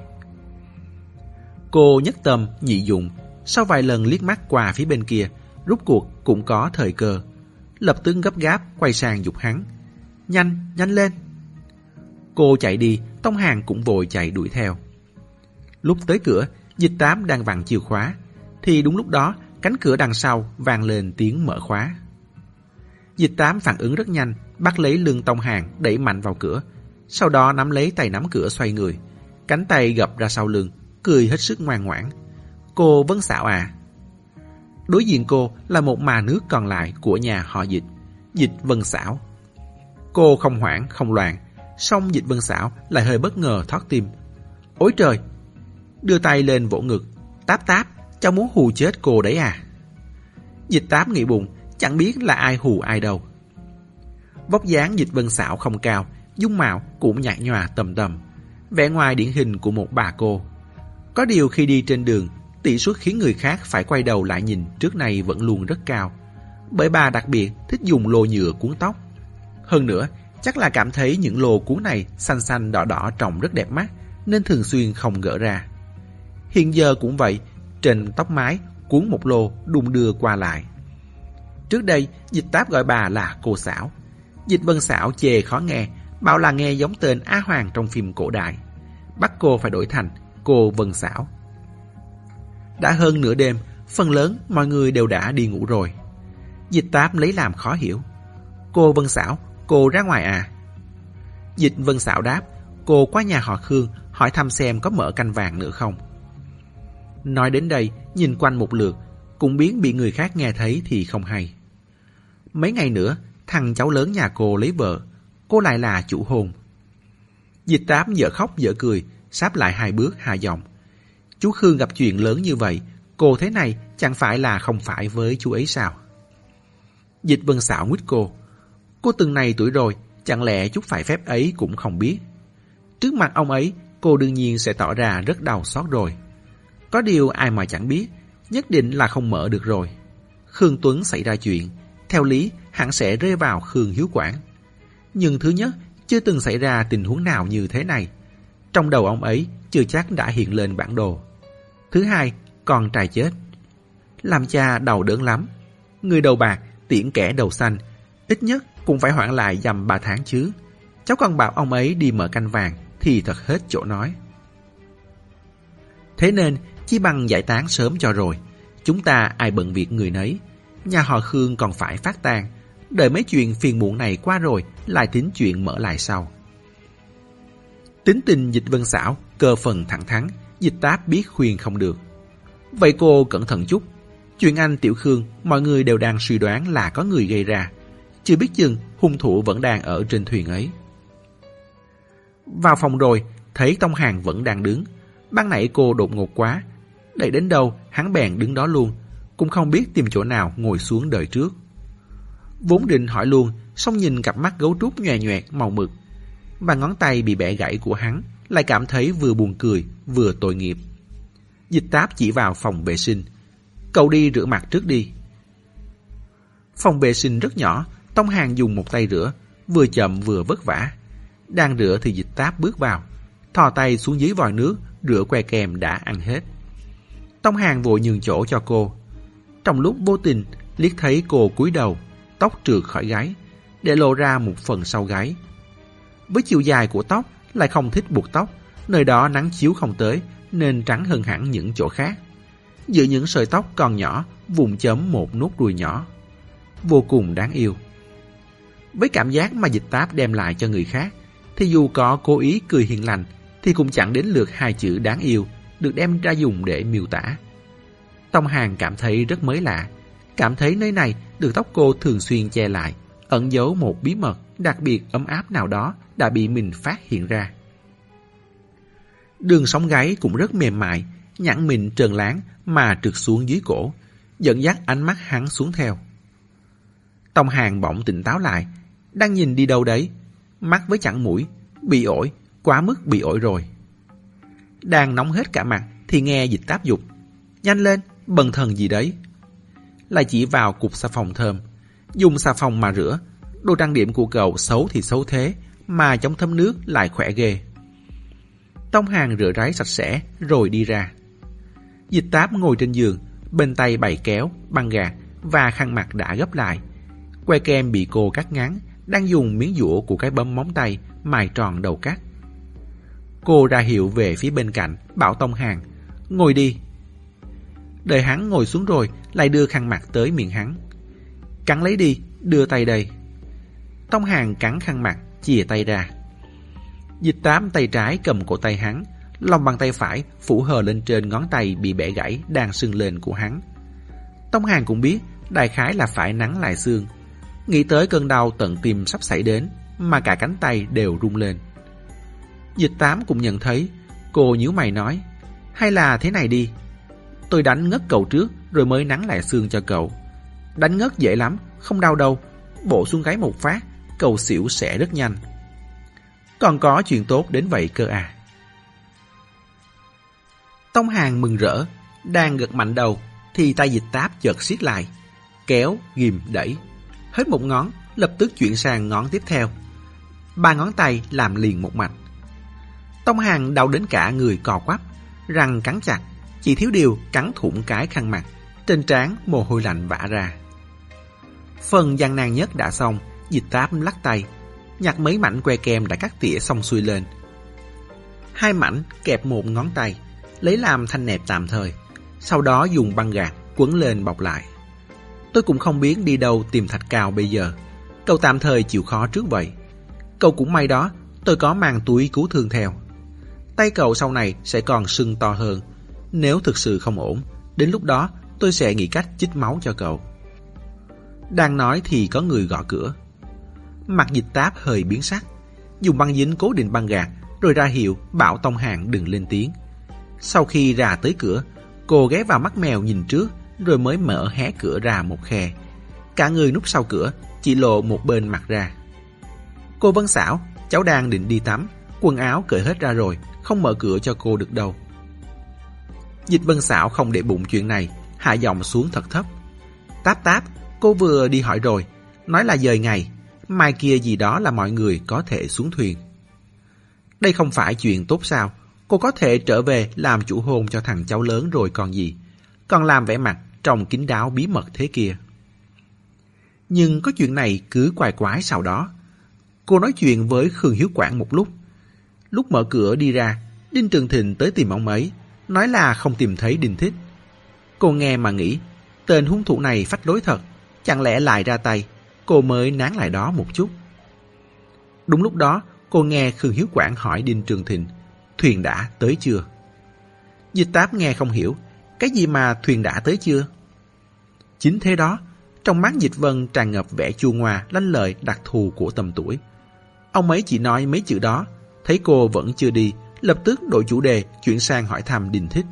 Cô nhất tâm, nhị dụng, sau vài lần liếc mắt qua phía bên kia, rút cuộc cũng có thời cơ. Lập tức gấp gáp quay sang dục hắn. Nhanh, nhanh lên! Cô chạy đi, Tông Hàng cũng vội chạy đuổi theo. Lúc tới cửa, dịch tám đang vặn chìa khóa, thì đúng lúc đó cánh cửa đằng sau vang lên tiếng mở khóa. Dịch tám phản ứng rất nhanh, bắt lấy lưng Tông Hàng đẩy mạnh vào cửa, sau đó nắm lấy tay nắm cửa xoay người, cánh tay gập ra sau lưng, cười hết sức ngoan ngoãn. Cô vẫn xạo à? Đối diện cô là một mà nước còn lại của nhà họ dịch, dịch Vân Xảo. Cô không hoảng, không loạn, song dịch Vân Xảo lại hơi bất ngờ thoát tim. Ôi trời! Đưa tay lên vỗ ngực, táp táp, cháu muốn hù chết cô đấy à? Dịch táp nghĩ bụng, chẳng biết là ai hù ai đâu. Vóc dáng dịch Vân Xảo không cao, dung mạo cũng nhạt nhòa tầm tầm, vẻ ngoài điển hình của một bà cô. Có điều khi đi trên đường, tỷ suất khiến người khác phải quay đầu lại nhìn trước nay vẫn luôn rất cao. Bởi bà đặc biệt thích dùng lô nhựa cuốn tóc. Hơn nữa, chắc là cảm thấy những lô cuốn này xanh xanh đỏ đỏ trông rất đẹp mắt, nên thường xuyên không gỡ ra. Hiện giờ cũng vậy, trên tóc mái cuốn một lô đung đưa qua lại. Trước đây, dịch táp gọi bà là cô xảo. Dịch vân xảo chê khó nghe, bảo là nghe giống tên Á Hoàng trong phim cổ đại. Bắt cô phải đổi thành cô Vân Xảo. Đã hơn nửa đêm, phần lớn mọi người đều đã đi ngủ rồi. Dịch táp lấy làm khó hiểu. Cô Vân Xảo, cô ra ngoài à? Dịch Vân Xảo đáp, cô qua nhà họ Khương hỏi thăm xem có mở canh vàng nữa không. Nói đến đây, nhìn quanh một lượt, cũng biến bị người khác nghe thấy thì không hay. Mấy ngày nữa, thằng cháu lớn nhà cô lấy vợ, cô lại là chủ hồn. Dịch tám dở khóc dở cười, sáp lại hai bước hạ giọng. Chú Khương gặp chuyện lớn như vậy, cô thế này chẳng phải là không phải với chú ấy sao? Dịch vân xạo nguyết cô. Cô từng này tuổi rồi, chẳng lẽ chút phải phép ấy cũng không biết. Trước mặt ông ấy, cô đương nhiên sẽ tỏ ra rất đau xót rồi. Có điều ai mà chẳng biết, nhất định là không mở được rồi. Khương Tuấn xảy ra chuyện, theo lý hẳn sẽ rơi vào Khương Hiếu Quảng. Nhưng thứ nhất, chưa từng xảy ra tình huống nào như thế này. Trong đầu ông ấy chưa chắc đã hiện lên bản đồ. Thứ hai, con trai chết. Làm cha đầu đớn lắm. Người đầu bạc, tiễn kẻ đầu xanh, ít nhất cũng phải hoãn lại dầm ba tháng chứ. Cháu còn bảo ông ấy đi mở canh vàng thì thật hết chỗ nói. Thế nên, chỉ bằng giải tán sớm cho rồi. Chúng ta ai bận việc người nấy. Nhà họ Khương còn phải phát tang. Đợi mấy chuyện phiền muộn này qua rồi, lại tính chuyện mở lại sau. Tính tình dịch vân xảo, cơ phần thẳng thắn, dịch táp biết khuyên không được. Vậy cô cẩn thận chút. Chuyện anh Tiểu Khương, mọi người đều đang suy đoán là có người gây ra. Chưa biết chừng, hung thủ vẫn đang ở trên thuyền ấy. Vào phòng rồi, thấy Tông Hàng vẫn đang đứng. Ban nãy cô đột ngột quá. Đẩy đến đâu, hắn bèn đứng đó luôn. Cũng không biết tìm chỗ nào ngồi xuống đợi trước. Vốn định hỏi luôn, xong nhìn cặp mắt gấu trúc nhòe nhòe màu mực. Và ngón tay bị bẻ gãy của hắn lại cảm thấy vừa buồn cười, vừa tội nghiệp. Dịch táp chỉ vào phòng vệ sinh. Cậu đi rửa mặt trước đi. Phòng vệ sinh rất nhỏ, Tông Hàng dùng một tay rửa, vừa chậm vừa vất vả. Đang rửa thì dịch táp bước vào, thò tay xuống dưới vòi nước, rửa que kèm đã ăn hết. Tông Hàng vội nhường chỗ cho cô. Trong lúc vô tình, liếc thấy cô cúi đầu, tóc trượt khỏi gáy, để lộ ra một phần sau gáy. Với chiều dài của tóc, lại không thích buộc tóc, nơi đó nắng chiếu không tới, nên trắng hơn hẳn những chỗ khác. Giữa những sợi tóc còn nhỏ, vùng chấm một nốt ruồi nhỏ. Vô cùng đáng yêu. Với cảm giác mà dịch táp đem lại cho người khác, thì dù có cố ý cười hiền lành, thì cũng chẳng đến lượt hai chữ đáng yêu được đem ra dùng để miêu tả. Tông Hàng cảm thấy rất mới lạ, cảm thấy nơi này được tóc cô thường xuyên che lại, ẩn giấu một bí mật đặc biệt ấm áp nào đó đã bị mình phát hiện ra. Đường sóng gáy cũng rất mềm mại, nhẵn mịn trơn láng mà trượt xuống dưới cổ, dẫn dắt ánh mắt hắn xuống theo. Tông hàng bỗng tỉnh táo lại, đang nhìn đi đâu đấy, mắt với chẳng mũi, bị ổi, quá mức bị ổi rồi. Đang nóng hết cả mặt thì nghe dịch táp dục. Nhanh lên, bần thần gì đấy. Lại chỉ vào cục xà phòng thơm. Dùng xà phòng mà rửa. Đồ trang điểm của cậu xấu thì xấu thế, mà chống thấm nước lại khỏe ghê. Tông hàng rửa ráy sạch sẽ rồi đi ra. Dịch táp ngồi trên giường, bên tay bày kéo, băng gạt và khăn mặt đã gấp lại. Que kem bị cô cắt ngắn, đang dùng miếng dũa của cái bấm móng tay mài tròn đầu cắt. Cô ra hiệu về phía bên cạnh, bảo Tông Hàng, ngồi đi. Đợi hắn ngồi xuống rồi, lại đưa khăn mặt tới miệng hắn. Cắn lấy đi, đưa tay đây. Tông Hàng cắn khăn mặt, chìa tay ra. Dịch tám tay trái cầm cổ tay hắn, lòng bàn tay phải phủ hờ lên trên ngón tay bị bẻ gãy đang sưng lên của hắn. Tông Hàng cũng biết đại khái là phải nắng lại xương. Nghĩ tới cơn đau tận tim sắp xảy đến mà cả cánh tay đều rung lên. Dịch tám cũng nhận thấy cô nhíu mày nói hay là thế này đi tôi đánh ngất cậu trước rồi mới nắng lại xương cho cậu. Đánh ngất dễ lắm, không đau đâu. Bộ xuống gáy một phát, cậu xỉu sẽ rất nhanh. Còn có chuyện tốt đến vậy cơ à. Tông Hàng mừng rỡ, đang gật mạnh đầu, thì tay dịch táp chợt siết lại. Kéo, ghim, đẩy. Hết một ngón, lập tức chuyển sang ngón tiếp theo. Ba ngón tay làm liền một mạch. Tông Hàng đau đến cả người cò quắp, răng cắn chặt, chỉ thiếu điều cắn thủng cái khăn mặt, trên trán mồ hôi lạnh vã ra. Phần gian nan nhất đã xong, dịch táp lắc tay, nhặt mấy mảnh que kem đã cắt tỉa xong xuôi lên. Hai mảnh kẹp một ngón tay, lấy làm thanh nẹp tạm thời, sau đó dùng băng gạc quấn lên bọc lại. Tôi cũng không biết đi đâu tìm thạch cao bây giờ. Cậu tạm thời chịu khó trước vậy. Cậu cũng may đó, tôi có mang túi cứu thương theo. Tay cậu sau này sẽ còn sưng to hơn. Nếu thực sự không ổn, đến lúc đó tôi sẽ nghĩ cách chích máu cho cậu. Đang nói thì có người gõ cửa. Mặt dịch táp hơi biến sắc, dùng băng dính cố định băng gạt, rồi ra hiệu bảo Tông Hàng đừng lên tiếng. Sau khi ra tới cửa, cô ghé vào mắt mèo nhìn trước, rồi mới mở hé cửa ra một khe. Cả người núp sau cửa, chỉ lộ một bên mặt ra. Cô Vân xảo, cháu đang định đi tắm, quần áo cởi hết ra rồi, không mở cửa cho cô được đâu. Dịch Vân xảo không để bụng chuyện này, hạ giọng xuống thật thấp. Táp táp, cô vừa đi hỏi rồi, nói là dời ngày, mai kia gì đó là mọi người có thể xuống thuyền. Đây không phải chuyện tốt sao, cô có thể trở về làm chủ hôn cho thằng cháu lớn rồi còn gì, còn làm vẻ mặt trong kín đáo bí mật thế kia. Nhưng có chuyện này cứ quài quái sau đó. Cô nói chuyện với Khương Hiếu Quảng một lúc. Lúc mở cửa đi ra, Đinh Trường Thịnh tới tìm ông ấy, nói là không tìm thấy Đinh Thích. Cô nghe mà nghĩ, tên hung thủ này phách lối thật, chẳng lẽ lại ra tay, cô mới nán lại đó một chút. Đúng lúc đó, cô nghe Khương Hiếu Quảng hỏi Đinh Trường Thịnh, thuyền đã tới chưa? Dịch táp nghe không hiểu, cái gì mà thuyền đã tới chưa? Chính thế đó, trong mắt Dịch Vân tràn ngập vẻ chua ngoa lanh lợi đặc thù của tầm tuổi. Ông ấy chỉ nói mấy chữ đó, thấy cô vẫn chưa đi, lập tức đổi chủ đề chuyển sang hỏi thăm Đình Thích.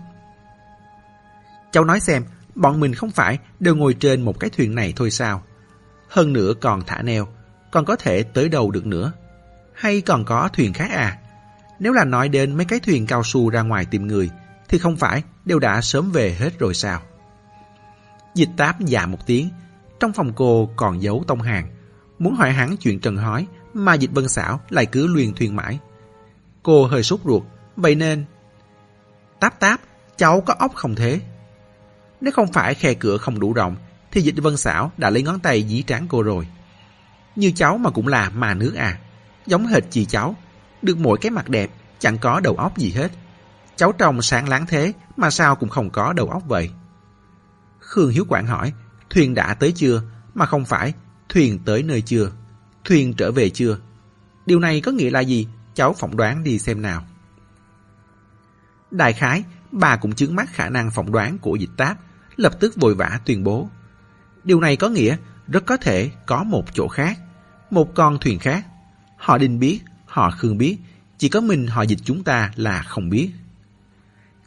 Cháu nói xem, bọn mình không phải đều ngồi trên một cái thuyền này thôi sao? Hơn nữa còn thả neo, còn có thể tới đâu được nữa? Hay còn có thuyền khác à? Nếu là nói đến mấy cái thuyền cao su ra ngoài tìm người, thì không phải đều đã sớm về hết rồi sao? Dịch táp dạ một tiếng, trong phòng cô còn giấu tông hàng. Muốn hỏi hắn chuyện trần hói, mà dịch vân xảo lại cứ luyên thuyền mãi. Cô hơi sốt ruột, vậy nên... Táp táp, cháu có ốc không thế? Nếu không phải khe cửa không đủ rộng, thì dịch vân xảo đã lấy ngón tay dí trán cô rồi. Như cháu mà cũng là mà nước à. Giống hệt chị cháu. Được mỗi cái mặt đẹp, chẳng có đầu óc gì hết. Cháu trông sáng láng thế, mà sao cũng không có đầu óc vậy? Khương Hiếu Quảng hỏi, thuyền đã tới chưa? Mà không phải, thuyền tới nơi chưa? Thuyền trở về chưa? Điều này có nghĩa là gì? Cháu phỏng đoán đi xem nào. Đại khái, bà cũng chứng mắt khả năng phỏng đoán của dịch táp, lập tức vội vã tuyên bố. Điều này có nghĩa rất có thể có một chỗ khác, một con thuyền khác. Họ định biết, họ Khương biết, chỉ có mình họ dịch chúng ta là không biết.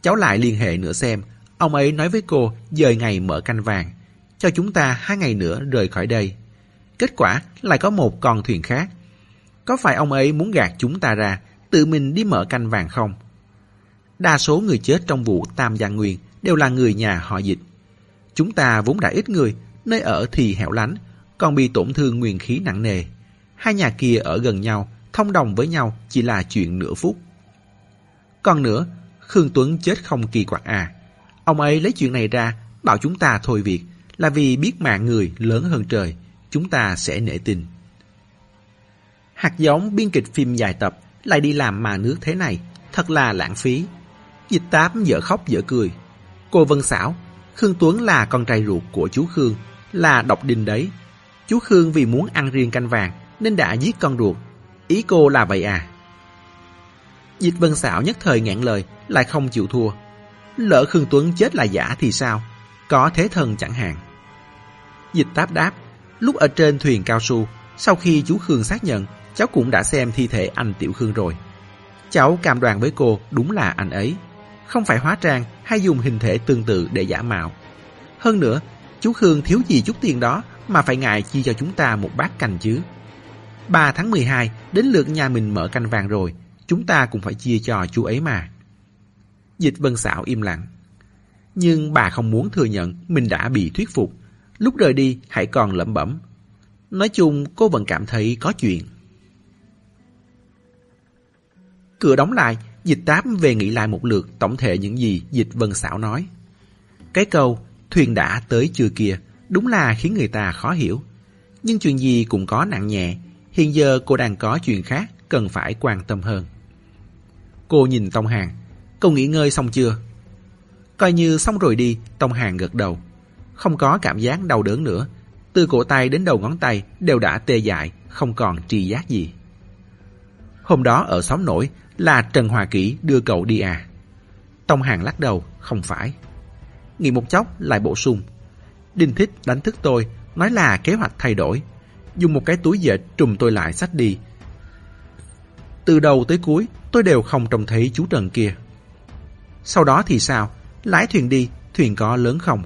Cháu lại liên hệ nữa xem, ông ấy nói với cô dời ngày mở canh vàng, cho chúng ta hai ngày nữa rời khỏi đây. Kết quả lại có một con thuyền khác. Có phải ông ấy muốn gạt chúng ta ra, tự mình đi mở canh vàng không? Đa số người chết trong vụ Tam Giang Nguyên đều là người nhà họ dịch. Chúng ta vốn đã ít người, nơi ở thì hẻo lánh, còn bị tổn thương nguyên khí nặng nề. Hai nhà kia ở gần nhau, thông đồng với nhau chỉ là chuyện nửa phút. Còn nữa, Khương Tuấn chết không kỳ quặc à. Ông ấy lấy chuyện này ra, bảo chúng ta thôi việc, là vì biết mạng người lớn hơn trời, chúng ta sẽ nể tình. Hạt giống biên kịch phim dài tập lại đi làm mà nước thế này, thật là lãng phí. Dịch tám dở khóc dở cười. Cô Vân Xảo, Khương Tuấn là con trai ruột của chú Khương, là độc đinh đấy. Chú Khương vì muốn ăn riêng canh vàng nên đã giết con ruột. Ý cô là vậy à? Dịch Vân Xảo nhất thời ngạn lời, lại không chịu thua. Lỡ Khương Tuấn chết là giả thì sao? Có thế thần chẳng hạn. Dịch táp đáp, lúc ở trên thuyền cao su, sau khi chú Khương xác nhận, cháu cũng đã xem thi thể anh Tiểu Khương rồi. Cháu cam đoàn với cô đúng là anh ấy. Không phải hóa trang hay dùng hình thể tương tự để giả mạo. Hơn nữa, chú Khương thiếu gì chút tiền đó mà phải ngại chi cho chúng ta một bát canh chứ. 3 tháng 12 đến lượt nhà mình mở canh vàng rồi, chúng ta cũng phải chia cho chú ấy mà. Dịch Vân Xảo im lặng. Nhưng bà không muốn thừa nhận mình đã bị thuyết phục. Lúc rời đi hãy còn lẩm bẩm. Nói chung cô vẫn cảm thấy có chuyện. Cửa đóng lại, dịch tám về nghĩ lại một lượt tổng thể những gì dịch Vân Xảo nói. Cái câu thuyền đã tới chưa kia đúng là khiến người ta khó hiểu. Nhưng chuyện gì cũng có nặng nhẹ, hiện giờ cô đang có chuyện khác cần phải quan tâm hơn. Cô nhìn Tông Hàng, cậu nghỉ ngơi xong chưa? Coi như xong rồi đi, Tông Hàng gật đầu. Không có cảm giác đau đớn nữa, từ cổ tay đến đầu ngón tay đều đã tê dại, không còn tri giác gì. Hôm đó ở xóm nổi là Trần Hòa Kỷ đưa cậu đi à? Tông Hàng lắc đầu, không phải. Nghỉ một chốc lại bổ sung. Đinh Thích đánh thức tôi, nói là kế hoạch thay đổi. Dùng một cái túi dệt trùm tôi lại sách đi. Từ đầu tới cuối, tôi đều không trông thấy chú Trần kia. Sau đó thì sao? Lái thuyền đi, thuyền có lớn không?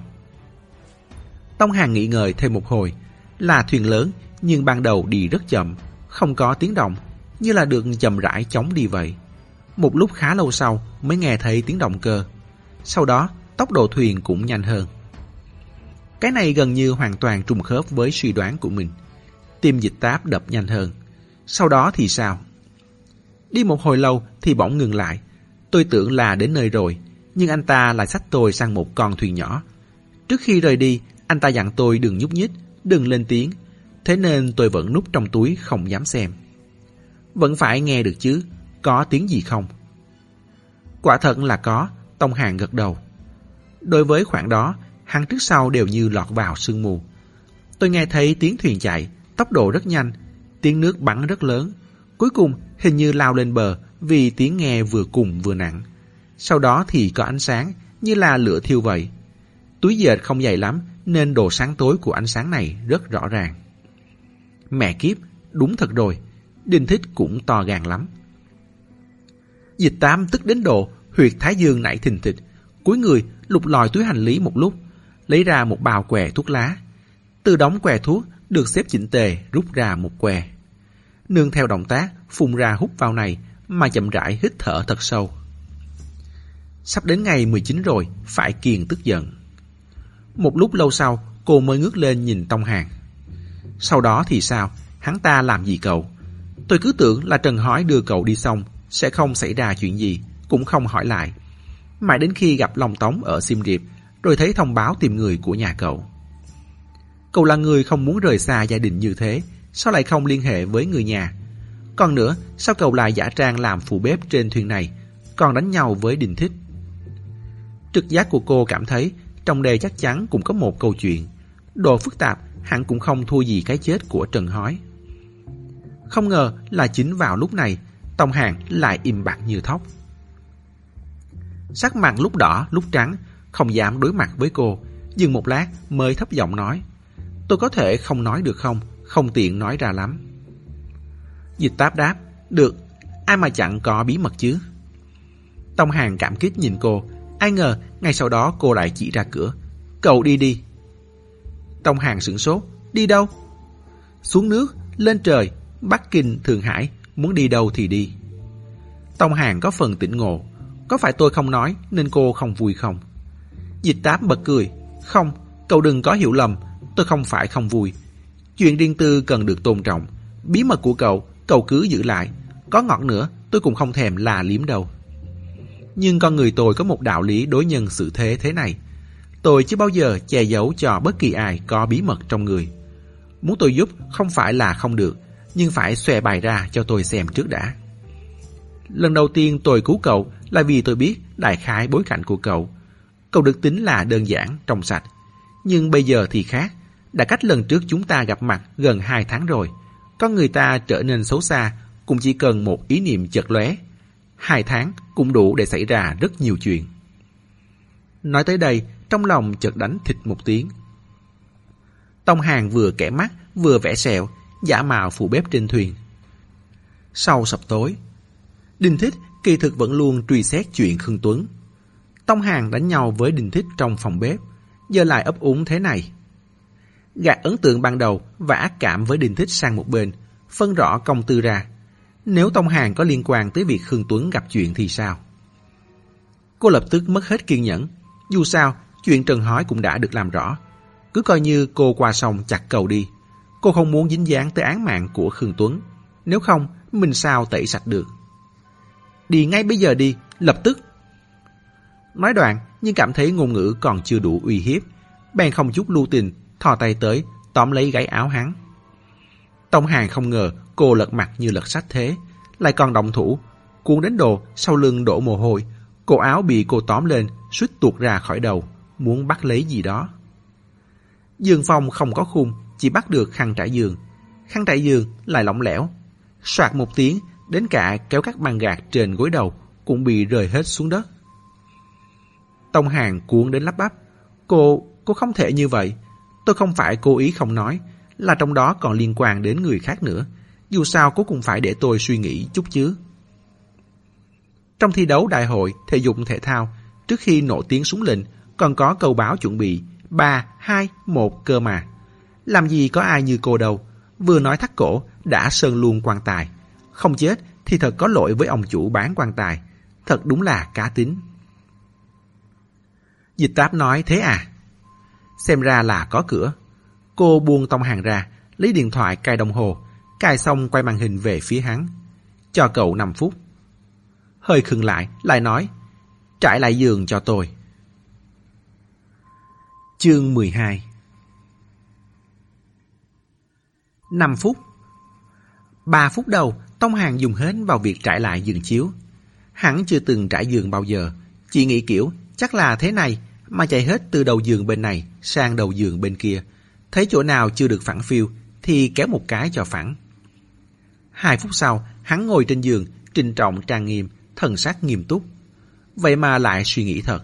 Tông Hàng nghĩ ngợi thêm một hồi. Là thuyền lớn, nhưng ban đầu đi rất chậm, không có tiếng động, như là được chậm rãi chóng đi vậy. Một lúc khá lâu sau mới nghe thấy tiếng động cơ. Sau đó, tốc độ thuyền cũng nhanh hơn. Cái này gần như hoàn toàn trùng khớp với suy đoán của mình. Tim dịch táp đập nhanh hơn. Sau đó thì sao? Đi một hồi lâu thì bỗng ngừng lại. Tôi tưởng là đến nơi rồi, nhưng anh ta lại xách tôi sang một con thuyền nhỏ. Trước khi rời đi, anh ta dặn tôi đừng nhúc nhích, đừng lên tiếng. Thế nên tôi vẫn núp trong túi không dám xem. Vẫn phải nghe được chứ, có tiếng gì không? Quả thật là có, Tông Hàng gật đầu. Đối với khoảng đó, hắn trước sau đều như lọt vào sương mù. Tôi nghe thấy tiếng thuyền chạy, tốc độ rất nhanh, tiếng nước bắn rất lớn. Cuối cùng hình như lao lên bờ vì tiếng nghe vừa cùng vừa nặng. Sau đó thì có ánh sáng như là lửa thiêu vậy. Túi dệt không dày lắm nên độ sáng tối của ánh sáng này rất rõ ràng. Mẹ kiếp, đúng thật rồi, Đinh Thích cũng to gan lắm. Dịch tam tức đến độ huyệt thái dương nảy thình thịch, cuối người lục lòi túi hành lý một lúc, lấy ra một bào què thuốc lá. Từ đóng què thuốc được xếp chỉnh tề rút ra một què. Nương theo động tác phun ra hút vào này mà chậm rãi hít thở thật sâu. Sắp đến ngày 19 rồi, phải kiền tức giận. Một lúc lâu sau, cô mới ngước lên nhìn Tông Hàng. Sau đó thì sao? Hắn ta làm gì cậu? Tôi cứ tưởng là Trần Hói đưa cậu đi xong, sẽ không xảy ra chuyện gì, cũng không hỏi lại. Mãi đến khi gặp Long Tống ở Sim Riệp, rồi thấy thông báo tìm người của nhà cậu. Cậu là người không muốn rời xa gia đình như thế, sao lại không liên hệ với người nhà? Còn nữa, sao cậu lại giả trang làm phụ bếp trên thuyền này, còn đánh nhau với Đình Thích? Trực giác của cô cảm thấy trong đây chắc chắn cũng có một câu chuyện. Đồ phức tạp hẳn cũng không thua gì cái chết của Trần Hói. Không ngờ là chính vào lúc này, Tông Hàng lại im bặt như thóc. Sắc mặt lúc đỏ, lúc trắng, không dám đối mặt với cô, dừng một lát mới thấp giọng nói. Tôi có thể không nói được không? Không tiện nói ra lắm. Dịch táp đáp. Được, ai mà chẳng có bí mật chứ? Tông Hàng cảm kích nhìn cô. Ai ngờ, ngay sau đó cô lại chỉ ra cửa. Cậu đi đi. Tông Hàng sửng sốt. Đi đâu? Xuống nước, lên trời, Bắc Kinh, Thượng Hải, muốn đi đâu thì đi. Tông Hàng có phần tỉnh ngộ. Có phải tôi không nói nên cô không vui không? Dịch tám bật cười. Không, cậu đừng có hiểu lầm. Tôi không phải không vui. Chuyện riêng tư cần được tôn trọng. Bí mật của cậu, cậu cứ giữ lại. Có ngọt nữa, tôi cũng không thèm là liếm đâu. Nhưng con người tôi có một đạo lý đối nhân xử thế thế này. Tôi chưa bao giờ che giấu cho bất kỳ ai có bí mật trong người. Muốn tôi giúp không phải là không được, nhưng phải xòe bài ra cho tôi xem trước đã. Lần đầu tiên tôi cứu cậu là vì tôi biết đại khái bối cảnh của cậu. Cậu được tính là đơn giản, trong sạch. Nhưng bây giờ thì khác. Đã cách lần trước chúng ta gặp mặt gần 2 tháng rồi. Con người ta trở nên xấu xa cũng chỉ cần một ý niệm chợt lóe. Hai tháng cũng đủ để xảy ra rất nhiều chuyện. Nói tới đây, trong lòng chợt đánh thịt một tiếng. Tông Hàng vừa kẻ mắt, vừa vẽ sẹo, giả mạo phụ bếp trên thuyền. Sau sập tối, Đinh Thích kỳ thực vẫn luôn truy xét chuyện Khương Tuấn. Tông Hàng đánh nhau với Đinh Thích trong phòng bếp, giờ lại ấp úng thế này. Gạt ấn tượng ban đầu và ác cảm với Đinh Thích sang một bên, phân rõ công tư ra. Nếu Tông Hàng có liên quan tới việc Khương Tuấn gặp chuyện thì sao? Cô lập tức mất hết kiên nhẫn. Dù sao, chuyện Trần Hói cũng đã được làm rõ. Cứ coi như cô qua sông chặt cầu đi. Cô không muốn dính dáng tới án mạng của Khương Tuấn. Nếu không, mình sao tẩy sạch được. Đi ngay bây giờ đi, lập tức. Nói đoạn, nhưng cảm thấy ngôn ngữ còn chưa đủ uy hiếp. Bèn không chút lưu tình, thò tay tới, tóm lấy gáy áo hắn. Tông Hàng không ngờ cô lật mặt như lật sách thế, lại còn động thủ. Cuốn đến đồ, sau lưng đổ mồ hôi. Cổ áo bị cô tóm lên, suýt tuột ra khỏi đầu, muốn bắt lấy gì đó. Dương phong không có khung, chỉ bắt được khăn trải giường. Khăn trải giường lại lỏng lẻo. Soạt một tiếng, đến cả kéo các bàn gạt trên gối đầu cũng bị rời hết xuống đất. Tông Hàng cuốn đến lắp bắp. Cô, cô không thể như vậy. Tôi không phải cố ý không nói, là trong đó còn liên quan đến người khác nữa. Dù sao cô cũng phải để tôi suy nghĩ chút chứ. Trong thi đấu đại hội thể dục thể thao, trước khi nổ tiếng súng lệnh, còn có câu báo chuẩn bị 3, 2, 1 cơ mà. Làm gì có ai như cô đâu, vừa nói thắt cổ đã sơn luôn quan tài. Không chết thì thật có lỗi với ông chủ bán quan tài. Thật đúng là cá tính. Dịch táp nói thế à? Xem ra là có cửa. Cô buông tông hàng ra, lấy điện thoại cài đồng hồ, cài xong quay màn hình về phía hắn. Cho cậu 5 phút. Hơi khừng lại, lại nói, trải lại giường cho tôi. Chương 12 5 phút 3 phút đầu, Tông Hàng dùng hết vào việc trải lại giường chiếu. Hắn chưa từng trải giường bao giờ, chỉ nghĩ kiểu chắc là thế này mà chạy hết từ đầu giường bên này sang đầu giường bên kia. Thấy chỗ nào chưa được phẳng phiêu thì kéo một cái cho phẳng. Hai phút sau, hắn ngồi trên giường, trình trọng trang nghiêm, thần sắc nghiêm túc. Vậy mà lại suy nghĩ thật.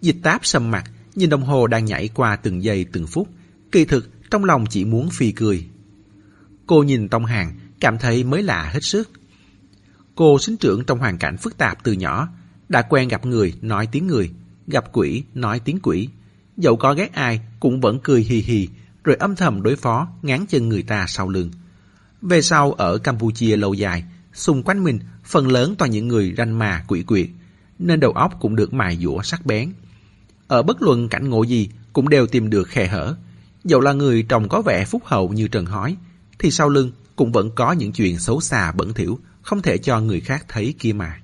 Dịch táp sầm mặt, nhìn đồng hồ đang nhảy qua từng giây từng phút. Kỳ thực, trong lòng chỉ muốn phi cười. Cô nhìn Tông Hàng, cảm thấy mới lạ hết sức. Cô sinh trưởng trong hoàn cảnh phức tạp từ nhỏ, đã quen gặp người nói tiếng người, gặp quỷ nói tiếng quỷ. Dẫu có ghét ai cũng vẫn cười hì hì, rồi âm thầm đối phó ngán chân người ta sau lưng. Về sau ở Campuchia lâu dài, xung quanh mình phần lớn toàn những người ranh mà quỷ quyệt, nên đầu óc cũng được mài dũa sắc bén. Ở bất luận cảnh ngộ gì cũng đều tìm được khe hở. Dẫu là người trông có vẻ phúc hậu như Trần Hói, thì sau lưng cũng vẫn có những chuyện xấu xa bẩn thỉu không thể cho người khác thấy kia mà.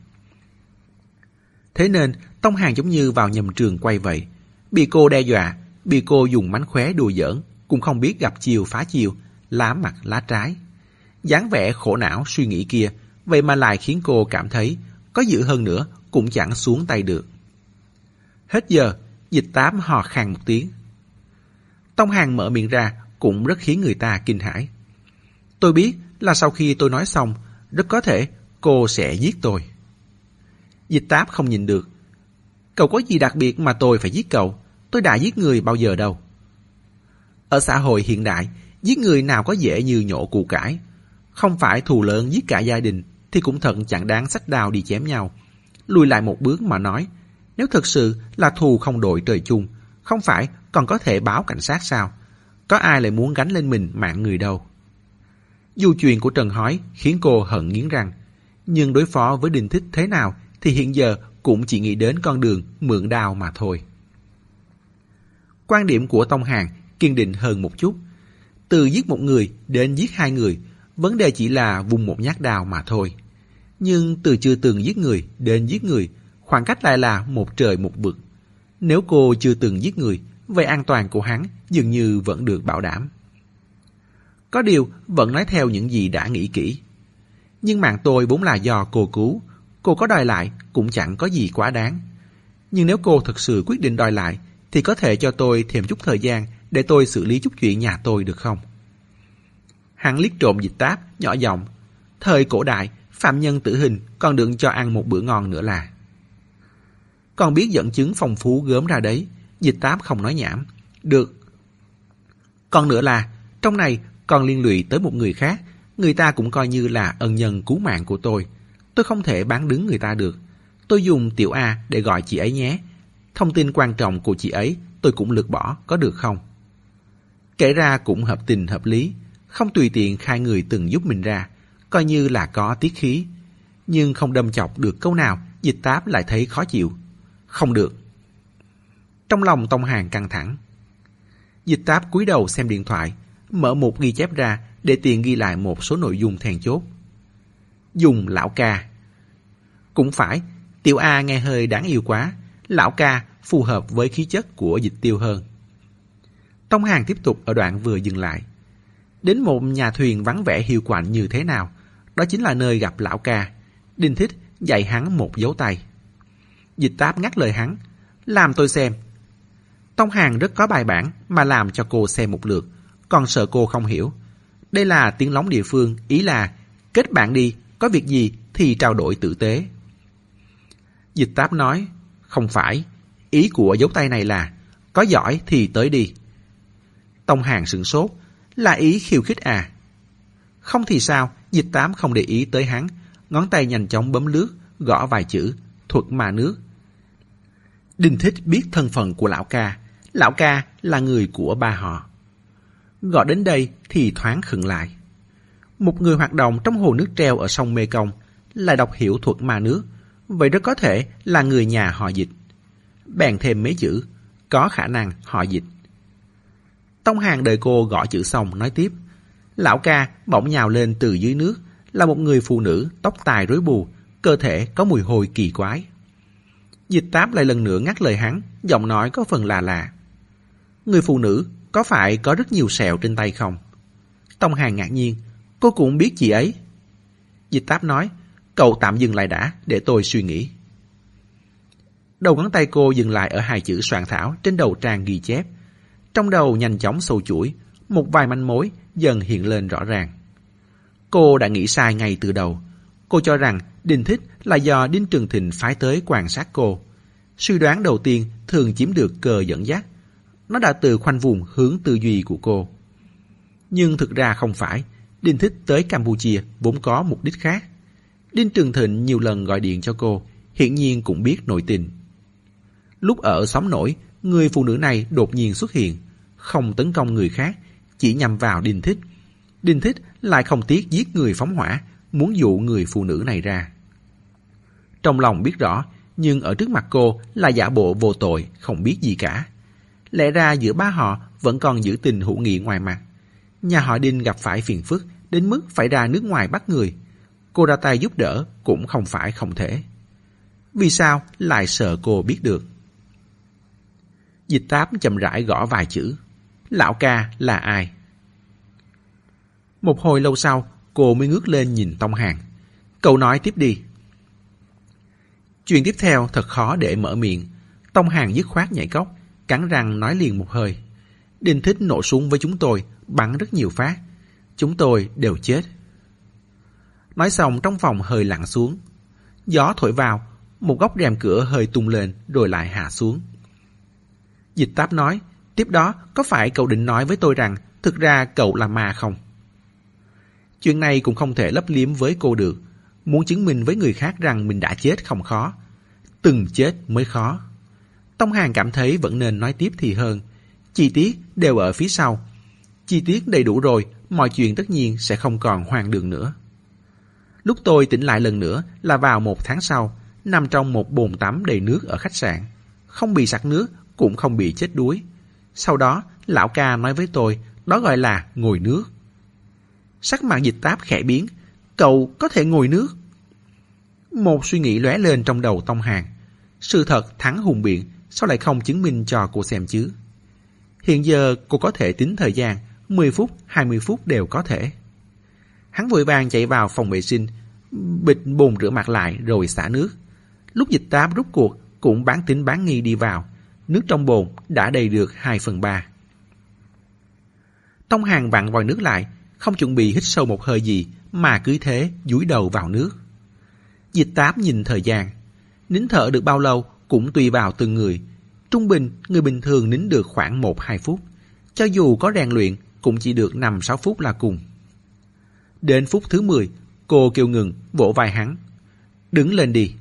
Thế nên, Tông Hàng giống như vào nhầm trường quay vậy. Bị cô đe dọa, bị cô dùng mánh khóe đùa giỡn, cũng không biết gặp chiều phá chiều, lá mặt lá trái. dáng vẻ khổ não suy nghĩ kia, vậy mà lại khiến cô cảm thấy có dữ hơn nữa cũng chẳng xuống tay được. Hết giờ, dịch tám hò khàn một tiếng. Tông Hàng mở miệng ra cũng rất khiến người ta kinh hãi. Tôi biết là sau khi tôi nói xong, rất có thể cô sẽ giết tôi. Dịch táp không nhìn được. Cậu có gì đặc biệt mà tôi phải giết cậu? Tôi đã giết người bao giờ đâu. Ở xã hội hiện đại, giết người nào có dễ như nhổ củ cải. Không phải thù lớn giết cả gia đình thì cũng thật chẳng đáng sách đào đi chém nhau. Lùi lại một bước mà nói, nếu thực sự là thù không đội trời chung, không phải còn có thể báo cảnh sát sao? Có ai lại muốn gánh lên mình mạng người đâu? Dù chuyện của Trần Hói khiến cô hận nghiến răng, nhưng đối phó với Đinh Thích thế nào thì hiện giờ cũng chỉ nghĩ đến con đường mượn đào mà thôi. Quan điểm của Tông Hàng kiên định hơn một chút. Từ giết một người đến giết hai người, vấn đề chỉ là vùng một nhát đào mà thôi. Nhưng từ chưa từng giết người đến giết người, khoảng cách lại là một trời một vực. Nếu cô chưa từng giết người, vậy an toàn của hắn dường như vẫn được bảo đảm. Có điều vẫn nói theo những gì đã nghĩ kỹ. Nhưng mạng tôi vốn là do cô cứu, cô có đòi lại cũng chẳng có gì quá đáng. Nhưng nếu cô thực sự quyết định đòi lại, thì có thể cho tôi thêm chút thời gian để tôi xử lý chút chuyện nhà tôi được không? Hắn liếc trộm dịch táp, nhỏ giọng. Thời cổ đại, phạm nhân tử hình còn được cho ăn một bữa ngon nữa là. Còn biết dẫn chứng phong phú gớm ra đấy, dịch táp không nói nhảm. Được. Còn nữa là, trong này còn liên lụy tới một người khác, người ta cũng coi như là ân nhân cứu mạng của tôi. Tôi không thể bán đứng người ta được. Tôi dùng tiểu A để gọi chị ấy nhé. Thông tin quan trọng của chị ấy tôi cũng lược bỏ, có được không? Kể ra cũng hợp tình hợp lý, không tùy tiện khai người từng giúp mình ra, coi như là có tiết khí. Nhưng không đâm chọc được câu nào, dịch táp lại thấy khó chịu. Không được. Trong lòng Tông Hàng căng thẳng. Dịch táp cúi đầu xem điện thoại, mở một ghi chép ra để tiện ghi lại một số nội dung then chốt. Dùng lão ca. Cũng phải, tiểu A nghe hơi đáng yêu quá, lão ca phù hợp với khí chất của dịch tiêu hơn. Tông Hàng tiếp tục ở đoạn vừa dừng lại. Đến một nhà thuyền vắng vẻ hiu quạnh như thế nào, đó chính là nơi gặp lão ca. Đinh Thích dạy hắn một dấu tay. Dịch táp ngắt lời hắn, làm tôi xem. Tông Hàng rất có bài bản mà làm cho cô xem một lượt, còn sợ cô không hiểu. Đây là tiếng lóng địa phương, ý là kết bạn đi, có việc gì thì trao đổi tử tế. Dịch táp nói, không phải, ý của dấu tay này là có giỏi thì tới đi. Tông Hàng sửng sốt, là ý khiêu khích à? Không thì sao, dịch tám không để ý tới hắn, ngón tay nhanh chóng bấm lướt, gõ vài chữ, thuật mà nước. Đinh Thích biết thân phận của lão ca, lão ca là người của ba họ. Gọi đến đây thì thoáng khựng lại. Một người hoạt động trong hồ nước treo ở sông Mê Công lại đọc hiểu thuật ma nước, vậy rất có thể là người nhà họ dịch. Bèn thêm mấy chữ, có khả năng họ dịch. Tông Hàng đợi cô gõ chữ xong nói tiếp. Lão ca bỗng nhào lên từ dưới nước, là một người phụ nữ tóc tài rối bù, cơ thể có mùi hôi kỳ quái. Dịch táp lại lần nữa ngắt lời hắn, giọng nói có phần là lạ. Người phụ nữ có phải có rất nhiều sẹo trên tay không? Tông Hàng ngạc nhiên, cô cũng biết chị ấy. Dịch táp nói, cậu tạm dừng lại đã, để tôi suy nghĩ. Đầu ngón tay cô dừng lại ở hai chữ soạn thảo trên đầu trang ghi chép. Trong đầu nhanh chóng sâu chuỗi, một vài manh mối dần hiện lên rõ ràng. Cô đã nghĩ sai ngay từ đầu. Cô cho rằng Đinh Thích là do Đinh Trường Thịnh phái tới quan sát cô. Suy đoán đầu tiên thường chiếm được cờ dẫn dắt. Nó đã từ khoanh vùng hướng tư duy của cô. Nhưng thực ra không phải. Đinh Thích tới Campuchia vốn có mục đích khác. Đinh Trường Thịnh nhiều lần gọi điện cho cô, hiện nhiên cũng biết nội tình. Lúc ở xóm nổi, người phụ nữ này đột nhiên xuất hiện, không tấn công người khác, chỉ nhằm vào Đinh Thích. Đinh Thích lại không tiếc giết người phóng hỏa, muốn dụ người phụ nữ này ra. Trong lòng biết rõ, nhưng ở trước mặt cô là giả bộ vô tội, không biết gì cả. Lẽ ra giữa ba họ vẫn còn giữ tình hữu nghị ngoài mặt. Nhà họ Đinh gặp phải phiền phức, đến mức phải ra nước ngoài bắt người. Cô ra tay giúp đỡ cũng không phải không thể. Vì sao lại sợ cô biết được? Dịch táp chậm rãi gõ vài chữ. Lão ca là ai? Một hồi lâu sau, cô mới ngước lên nhìn Tông Hàng. Cậu nói tiếp đi. Chuyện tiếp theo thật khó để mở miệng. Tông Hàng dứt khoát nhảy cốc, cắn răng nói liền một hơi. Đinh thích nổ súng với chúng tôi, bắn rất nhiều phát. Chúng tôi đều chết. Nói xong trong phòng hơi lặng xuống. Gió thổi vào, một góc rèm cửa hơi tung lên rồi lại hạ xuống. Dịch táp nói, Tiếp đó, có phải cậu định nói với tôi rằng thực ra cậu là ma không? Chuyện này cũng không thể lấp liếm với cô được. Muốn chứng minh với người khác rằng mình đã chết không khó. Từng chết mới khó. Tông Hàng cảm thấy vẫn nên nói tiếp thì hơn. Chi tiết đều ở phía sau. Chi tiết đầy đủ rồi, mọi chuyện tất nhiên sẽ không còn hoang đường nữa. Lúc tôi tỉnh lại lần nữa là vào một tháng sau, nằm trong một bồn tắm đầy nước ở khách sạn. Không bị sặc nước, cũng không bị chết đuối. Sau đó, lão ca nói với tôi, đó gọi là ngồi nước. Sắc mặt dịch táp khẽ biến, cậu có thể ngồi nước. Một suy nghĩ lóe lên trong đầu Tông Hàng. Sự thật thắng hùng biện, sao lại không chứng minh cho cô xem chứ? Hiện giờ cô có thể tính thời gian, 10 phút, 20 phút đều có thể. Hắn vội vàng chạy vào phòng vệ sinh, bịch bồn rửa mặt lại rồi xả nước. Lúc dịch táp rút cuộc cũng bán tính bán nghi đi vào. Nước trong bồn đã đầy được 2 phần 3. Tông hàng vặn vòi nước lại, không chuẩn bị hít sâu một hơi gì mà cứ thế dúi đầu vào nước. Dịch táp nhìn thời gian. Nín thở được bao lâu cũng tùy vào từng người. Trung bình, người bình thường nín được khoảng 1-2 phút. Cho dù có rèn luyện, cũng chỉ được 5-6 phút là cùng. Đến phút thứ 10, cô kêu ngừng, vỗ vai hắn. Đứng lên đi.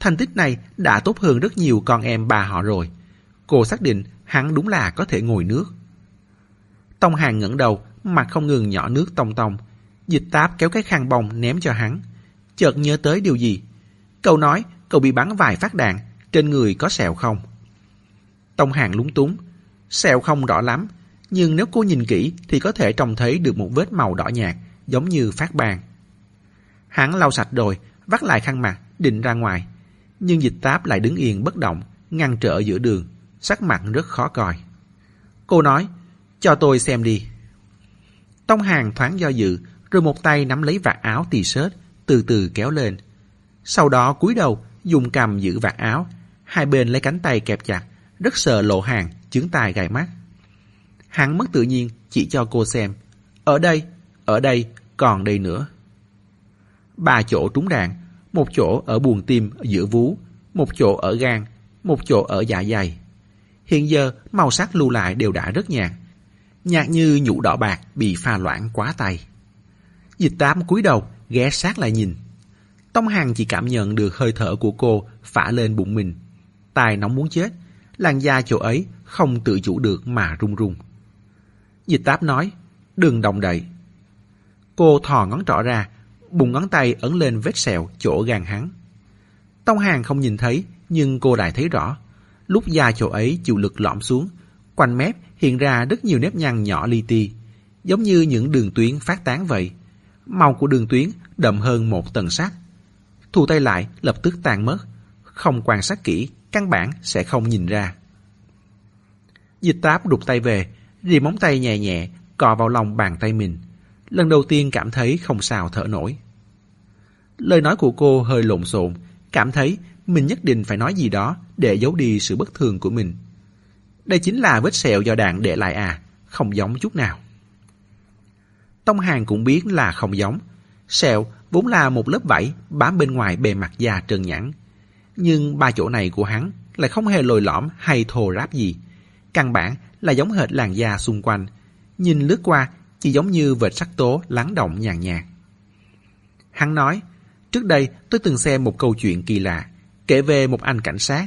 Thành tích này đã tốt hơn rất nhiều con em bà họ rồi. Cô xác định hắn đúng là có thể ngồi nước. Tông Hàng ngẩng đầu, mặt không ngừng nhỏ nước tông tông. Dịch táp kéo cái khăn bông ném cho hắn. Chợt nhớ tới điều gì. Cậu nói cậu bị bắn vài phát đạn, trên người có sẹo không? Tông Hàng lúng túng. Sẹo không rõ lắm, nhưng nếu cô nhìn kỹ thì có thể trông thấy được một vết màu đỏ nhạt, giống như phát bàn. Hắn lau sạch rồi, vắt lại khăn mặt, định ra ngoài. Nhưng dịch táp lại đứng yên bất động, ngăn trở giữa đường, sắc mặt rất khó coi. Cô nói, cho tôi xem đi. Tông hàng thoáng do dự, rồi một tay nắm lấy vạt áo tì sớt, từ từ kéo lên. Sau đó cúi đầu, dùng cầm giữ vạt áo, hai bên lấy cánh tay kẹp chặt, rất sợ lộ hàng, chứng tài gài mắt. Hắn mất tự nhiên chỉ cho cô xem. Ở đây, ở đây, còn đây nữa. Ba chỗ trúng đạn, một chỗ ở buồng tim giữa vú, một chỗ ở gan, một chỗ ở dạ dày. Hiện giờ màu sắc lưu lại đều đã rất nhạt. Nhạt như nhũ đỏ bạc bị pha loãng quá tay. Dịch tám cúi đầu, ghé sát lại nhìn. Tông Hằng chỉ cảm nhận được hơi thở của cô phả lên bụng mình. tài nóng muốn chết, làn da chỗ ấy không tự chủ được mà run run. Dịch táp nói, đừng động đậy. Cô thò ngón trỏ ra, bùng ngón tay ấn lên vết sẹo chỗ gan hắn. Tông hàng không nhìn thấy, nhưng cô lại thấy rõ. Lúc da chỗ ấy chịu lực lõm xuống, quanh mép hiện ra rất nhiều nếp nhăn nhỏ li ti, giống như những đường tuyến phát tán vậy. Màu của đường tuyến đậm hơn một tầng sắt. Thu tay lại lập tức tan mất, không quan sát kỹ, căn bản sẽ không nhìn ra. Dịch táp đục tay về, rì móng tay nhẹ nhẹ, cò vào lòng bàn tay mình. Lần đầu tiên cảm thấy không sao thở nổi. Lời nói của cô hơi lộn xộn, cảm thấy mình nhất định phải nói gì đó để giấu đi sự bất thường của mình. Đây chính là vết sẹo do đạn để lại à, không giống chút nào. Tông Hàng cũng biết là không giống. Sẹo vốn là một lớp vảy bám bên ngoài bề mặt da trơn nhẵn. Nhưng ba chỗ này của hắn lại không hề lồi lõm hay thô ráp gì. Căn bản là giống hệt làn da xung quanh. Nhìn lướt qua chỉ giống như vệt sắc tố lắng động nhàn nhạt. Hắn nói, trước đây tôi từng xem một câu chuyện kỳ lạ, kể về một anh cảnh sát.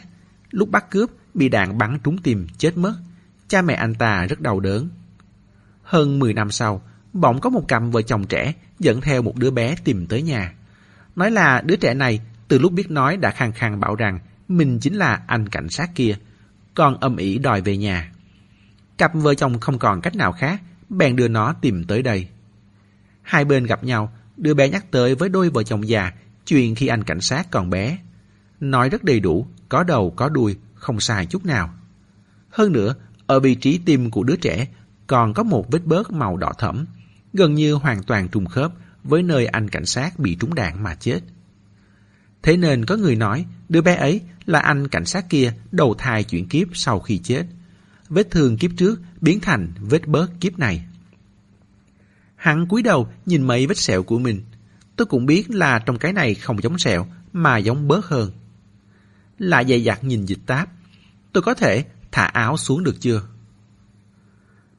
Lúc bắt cướp, bị đạn bắn trúng tim, chết mất. Cha mẹ anh ta rất đau đớn. Hơn 10 năm sau, bỗng có một cặp vợ chồng trẻ dẫn theo một đứa bé tìm tới nhà. Nói là đứa trẻ này từ lúc biết nói đã khăng khăng bảo rằng mình chính là anh cảnh sát kia, còn âm ỉ đòi về nhà. Cặp vợ chồng không còn cách nào khác, bèn đưa nó tìm tới đây. Hai bên gặp nhau, đứa bé nhắc tới với đôi vợ chồng già chuyện khi anh cảnh sát còn bé. Nói rất đầy đủ, có đầu có đuôi, không sai chút nào. Hơn nữa, ở vị trí tim của đứa trẻ còn có một vết bớt màu đỏ thẫm, gần như hoàn toàn trùng khớp với nơi anh cảnh sát bị trúng đạn mà chết. Thế nên có người nói đứa bé ấy là anh cảnh sát kia đầu thai chuyển kiếp sau khi chết. Vết thương kiếp trước biến thành vết bớt kiếp này. Hắn cúi đầu nhìn mấy vết sẹo của mình. Tôi cũng biết là trong cái này không giống sẹo mà giống bớt hơn. Lại dày dặt nhìn dịch táp. Tôi có thể thả áo xuống được chưa?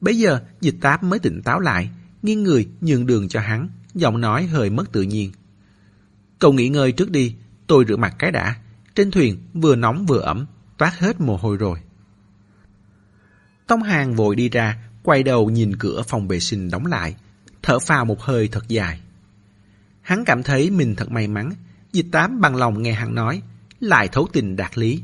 Bây giờ dịch táp mới tỉnh táo lại, nghiêng người nhường đường cho hắn, giọng nói hơi mất tự nhiên. Cậu nghỉ ngơi trước đi, tôi rửa mặt cái đã. Trên thuyền vừa nóng vừa ẩm, toát hết mồ hôi rồi. Tông Hàng vội đi ra, quay đầu nhìn cửa phòng vệ sinh đóng lại, thở phào một hơi thật dài. Hắn cảm thấy mình thật may mắn, dịch tám bằng lòng nghe hắn nói, lại thấu tình đạt lý.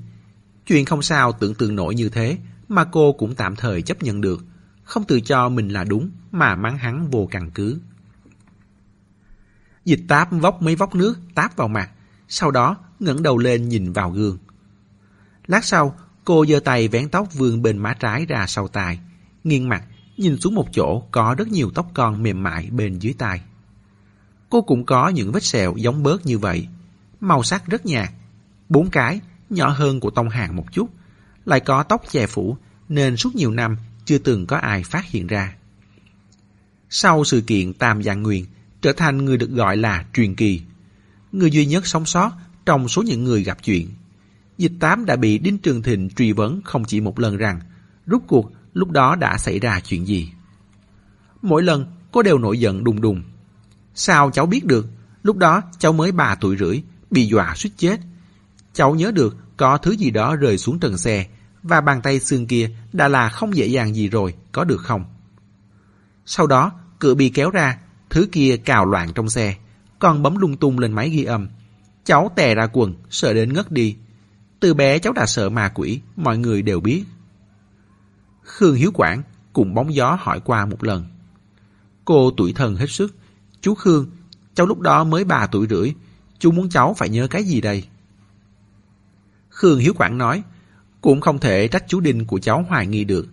Chuyện không sao tưởng tượng nổi như thế, mà cô cũng tạm thời chấp nhận được, không tự cho mình là đúng mà mắng hắn vô căn cứ. Dịch táp vóc mấy vóc nước táp vào mặt, sau đó ngẩng đầu lên nhìn vào gương. Lát sau, cô giơ tay vén tóc vương bên má trái ra sau tai, nghiêng mặt nhìn xuống một chỗ có rất nhiều tóc con mềm mại bên dưới tai. Cô cũng có những vết sẹo giống bớt như vậy, màu sắc rất nhạt, bốn cái, nhỏ hơn của tông hàng một chút, lại có tóc che phủ nên suốt nhiều năm chưa từng có ai phát hiện ra. Sau sự kiện Tam Giang Nguyên, trở thành người được gọi là truyền kỳ. Người duy nhất sống sót trong số những người gặp chuyện. Dịch tám đã bị Đinh Trường Thịnh truy vấn không chỉ một lần rằng rút cuộc lúc đó đã xảy ra chuyện gì. Mỗi lần cô đều nổi giận đùng đùng. Sao cháu biết được, lúc đó cháu mới 3 tuổi rưỡi, bị dọa suýt chết. Cháu nhớ được có thứ gì đó rơi xuống trần xe và bàn tay xương kia đã là không dễ dàng gì rồi, có được không? Sau đó, cửa bị kéo ra, thứ kia cào loạn trong xe, còn bấm lung tung lên máy ghi âm. Cháu tè ra quần, sợ đến ngất đi. Từ bé cháu đã sợ ma quỷ, mọi người đều biết. Khương Hiếu Quảng cùng bóng gió hỏi qua một lần. Cô tuổi thần hết sức. Chú Khương, cháu lúc đó mới 3 tuổi rưỡi, chú muốn cháu phải nhớ cái gì đây? Khương Hiếu Quảng nói, cũng không thể trách chú Đinh của cháu hoài nghi được.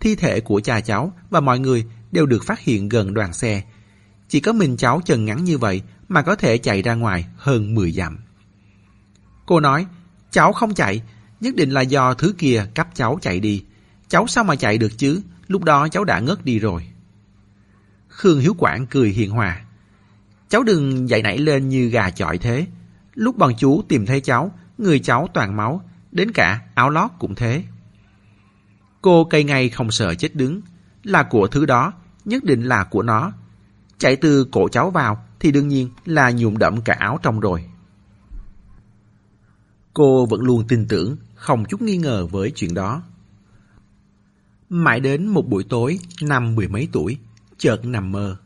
Thi thể của cha cháu và mọi người đều được phát hiện gần đoàn xe. Chỉ có mình cháu chân ngắn như vậy mà có thể chạy ra ngoài hơn 10 dặm. Cô nói, cháu không chạy, nhất định là do thứ kia cắp cháu chạy đi. Cháu sao mà chạy được chứ, lúc đó cháu đã ngất đi rồi. Khương Hiếu Quảng cười hiền hòa. Cháu đừng dậy nảy lên như gà chọi thế. Lúc bọn chú tìm thấy cháu, người cháu toàn máu, đến cả áo lót cũng thế. Cô cây ngay không sợ chết đứng, là của thứ đó, nhất định là của nó. Chạy từ cổ cháu vào thì đương nhiên là nhuộm đậm cả áo trong rồi. Cô vẫn luôn tin tưởng, không chút nghi ngờ với chuyện đó. Mãi đến một buổi tối, năm mười mấy tuổi, chợt nằm mơ.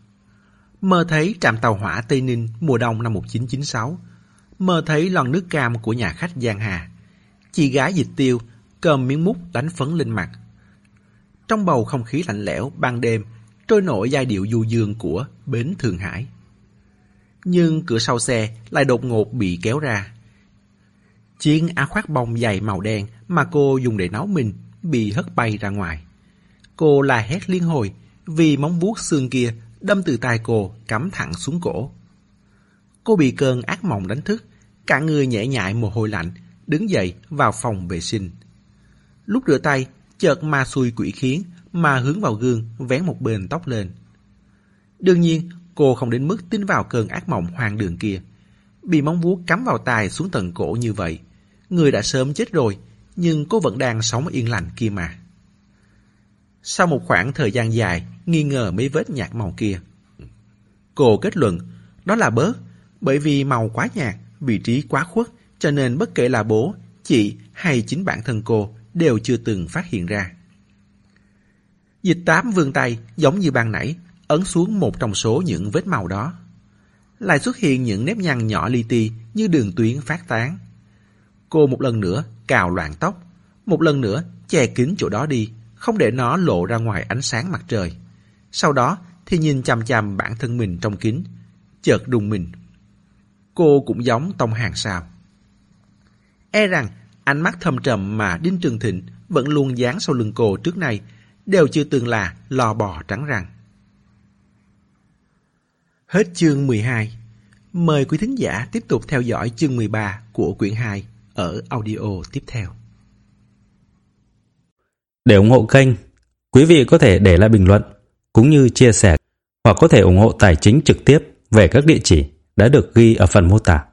Mơ thấy trạm tàu hỏa Tây Ninh mùa đông năm 1996. Mơ thấy lon nước cam của nhà khách Giang Hà. Chị gái dịch tiêu, cầm miếng mút đánh phấn lên mặt. Trong bầu không khí lạnh lẽo ban đêm, trôi nổi giai điệu du dương của Bến Thượng Hải. Nhưng cửa sau xe lại đột ngột bị kéo ra. Chiếc áo khoác bông dày màu đen mà cô dùng để nấu mình bị hất bay ra ngoài. Cô la hét liên hồi vì móng vuốt xương kia đâm từ tai cô cắm thẳng xuống cổ. Cô bị cơn ác mộng đánh thức, cả người nhẹ nhại mồ hôi lạnh, đứng dậy vào phòng vệ sinh. Lúc rửa tay, chợt ma xui quỷ khiến mà hướng vào gương vén một bên tóc lên. Đương nhiên, cô không đến mức tin vào cơn ác mộng hoang đường kia. Bị móng vuốt cắm vào tai xuống tận cổ như vậy, người đã sớm chết rồi, nhưng cô vẫn đang sống yên lành kia mà. Sau một khoảng thời gian dài, nghi ngờ mấy vết nhạt màu kia. Cô kết luận, đó là bớt, bởi vì màu quá nhạt, vị trí quá khuất, cho nên bất kể là bố, chị hay chính bản thân cô đều chưa từng phát hiện ra. Dịch tám vươn tay, giống như ban nãy, ấn xuống một trong số những vết màu đó. Lại xuất hiện những nếp nhăn nhỏ li ti như đường tuyến phát tán. Cô một lần nữa cào loạn tóc, một lần nữa che kín chỗ đó đi, không để nó lộ ra ngoài ánh sáng mặt trời. Sau đó thì nhìn chằm chằm bản thân mình trong kính, chợt đùng mình. Cô cũng giống Tông Hàng sao. E rằng ánh mắt thâm trầm mà Đinh Trường Thịnh vẫn luôn dán sau lưng cô trước nay đều chưa từng là lò bò trắng răng. Hết chương 12. Mời quý thính giả tiếp tục theo dõi chương 13 của quyển 2 ở audio tiếp theo. Để ủng hộ kênh, quý vị có thể để lại bình luận cũng như chia sẻ hoặc có thể ủng hộ tài chính trực tiếp về các địa chỉ đã được ghi ở phần mô tả.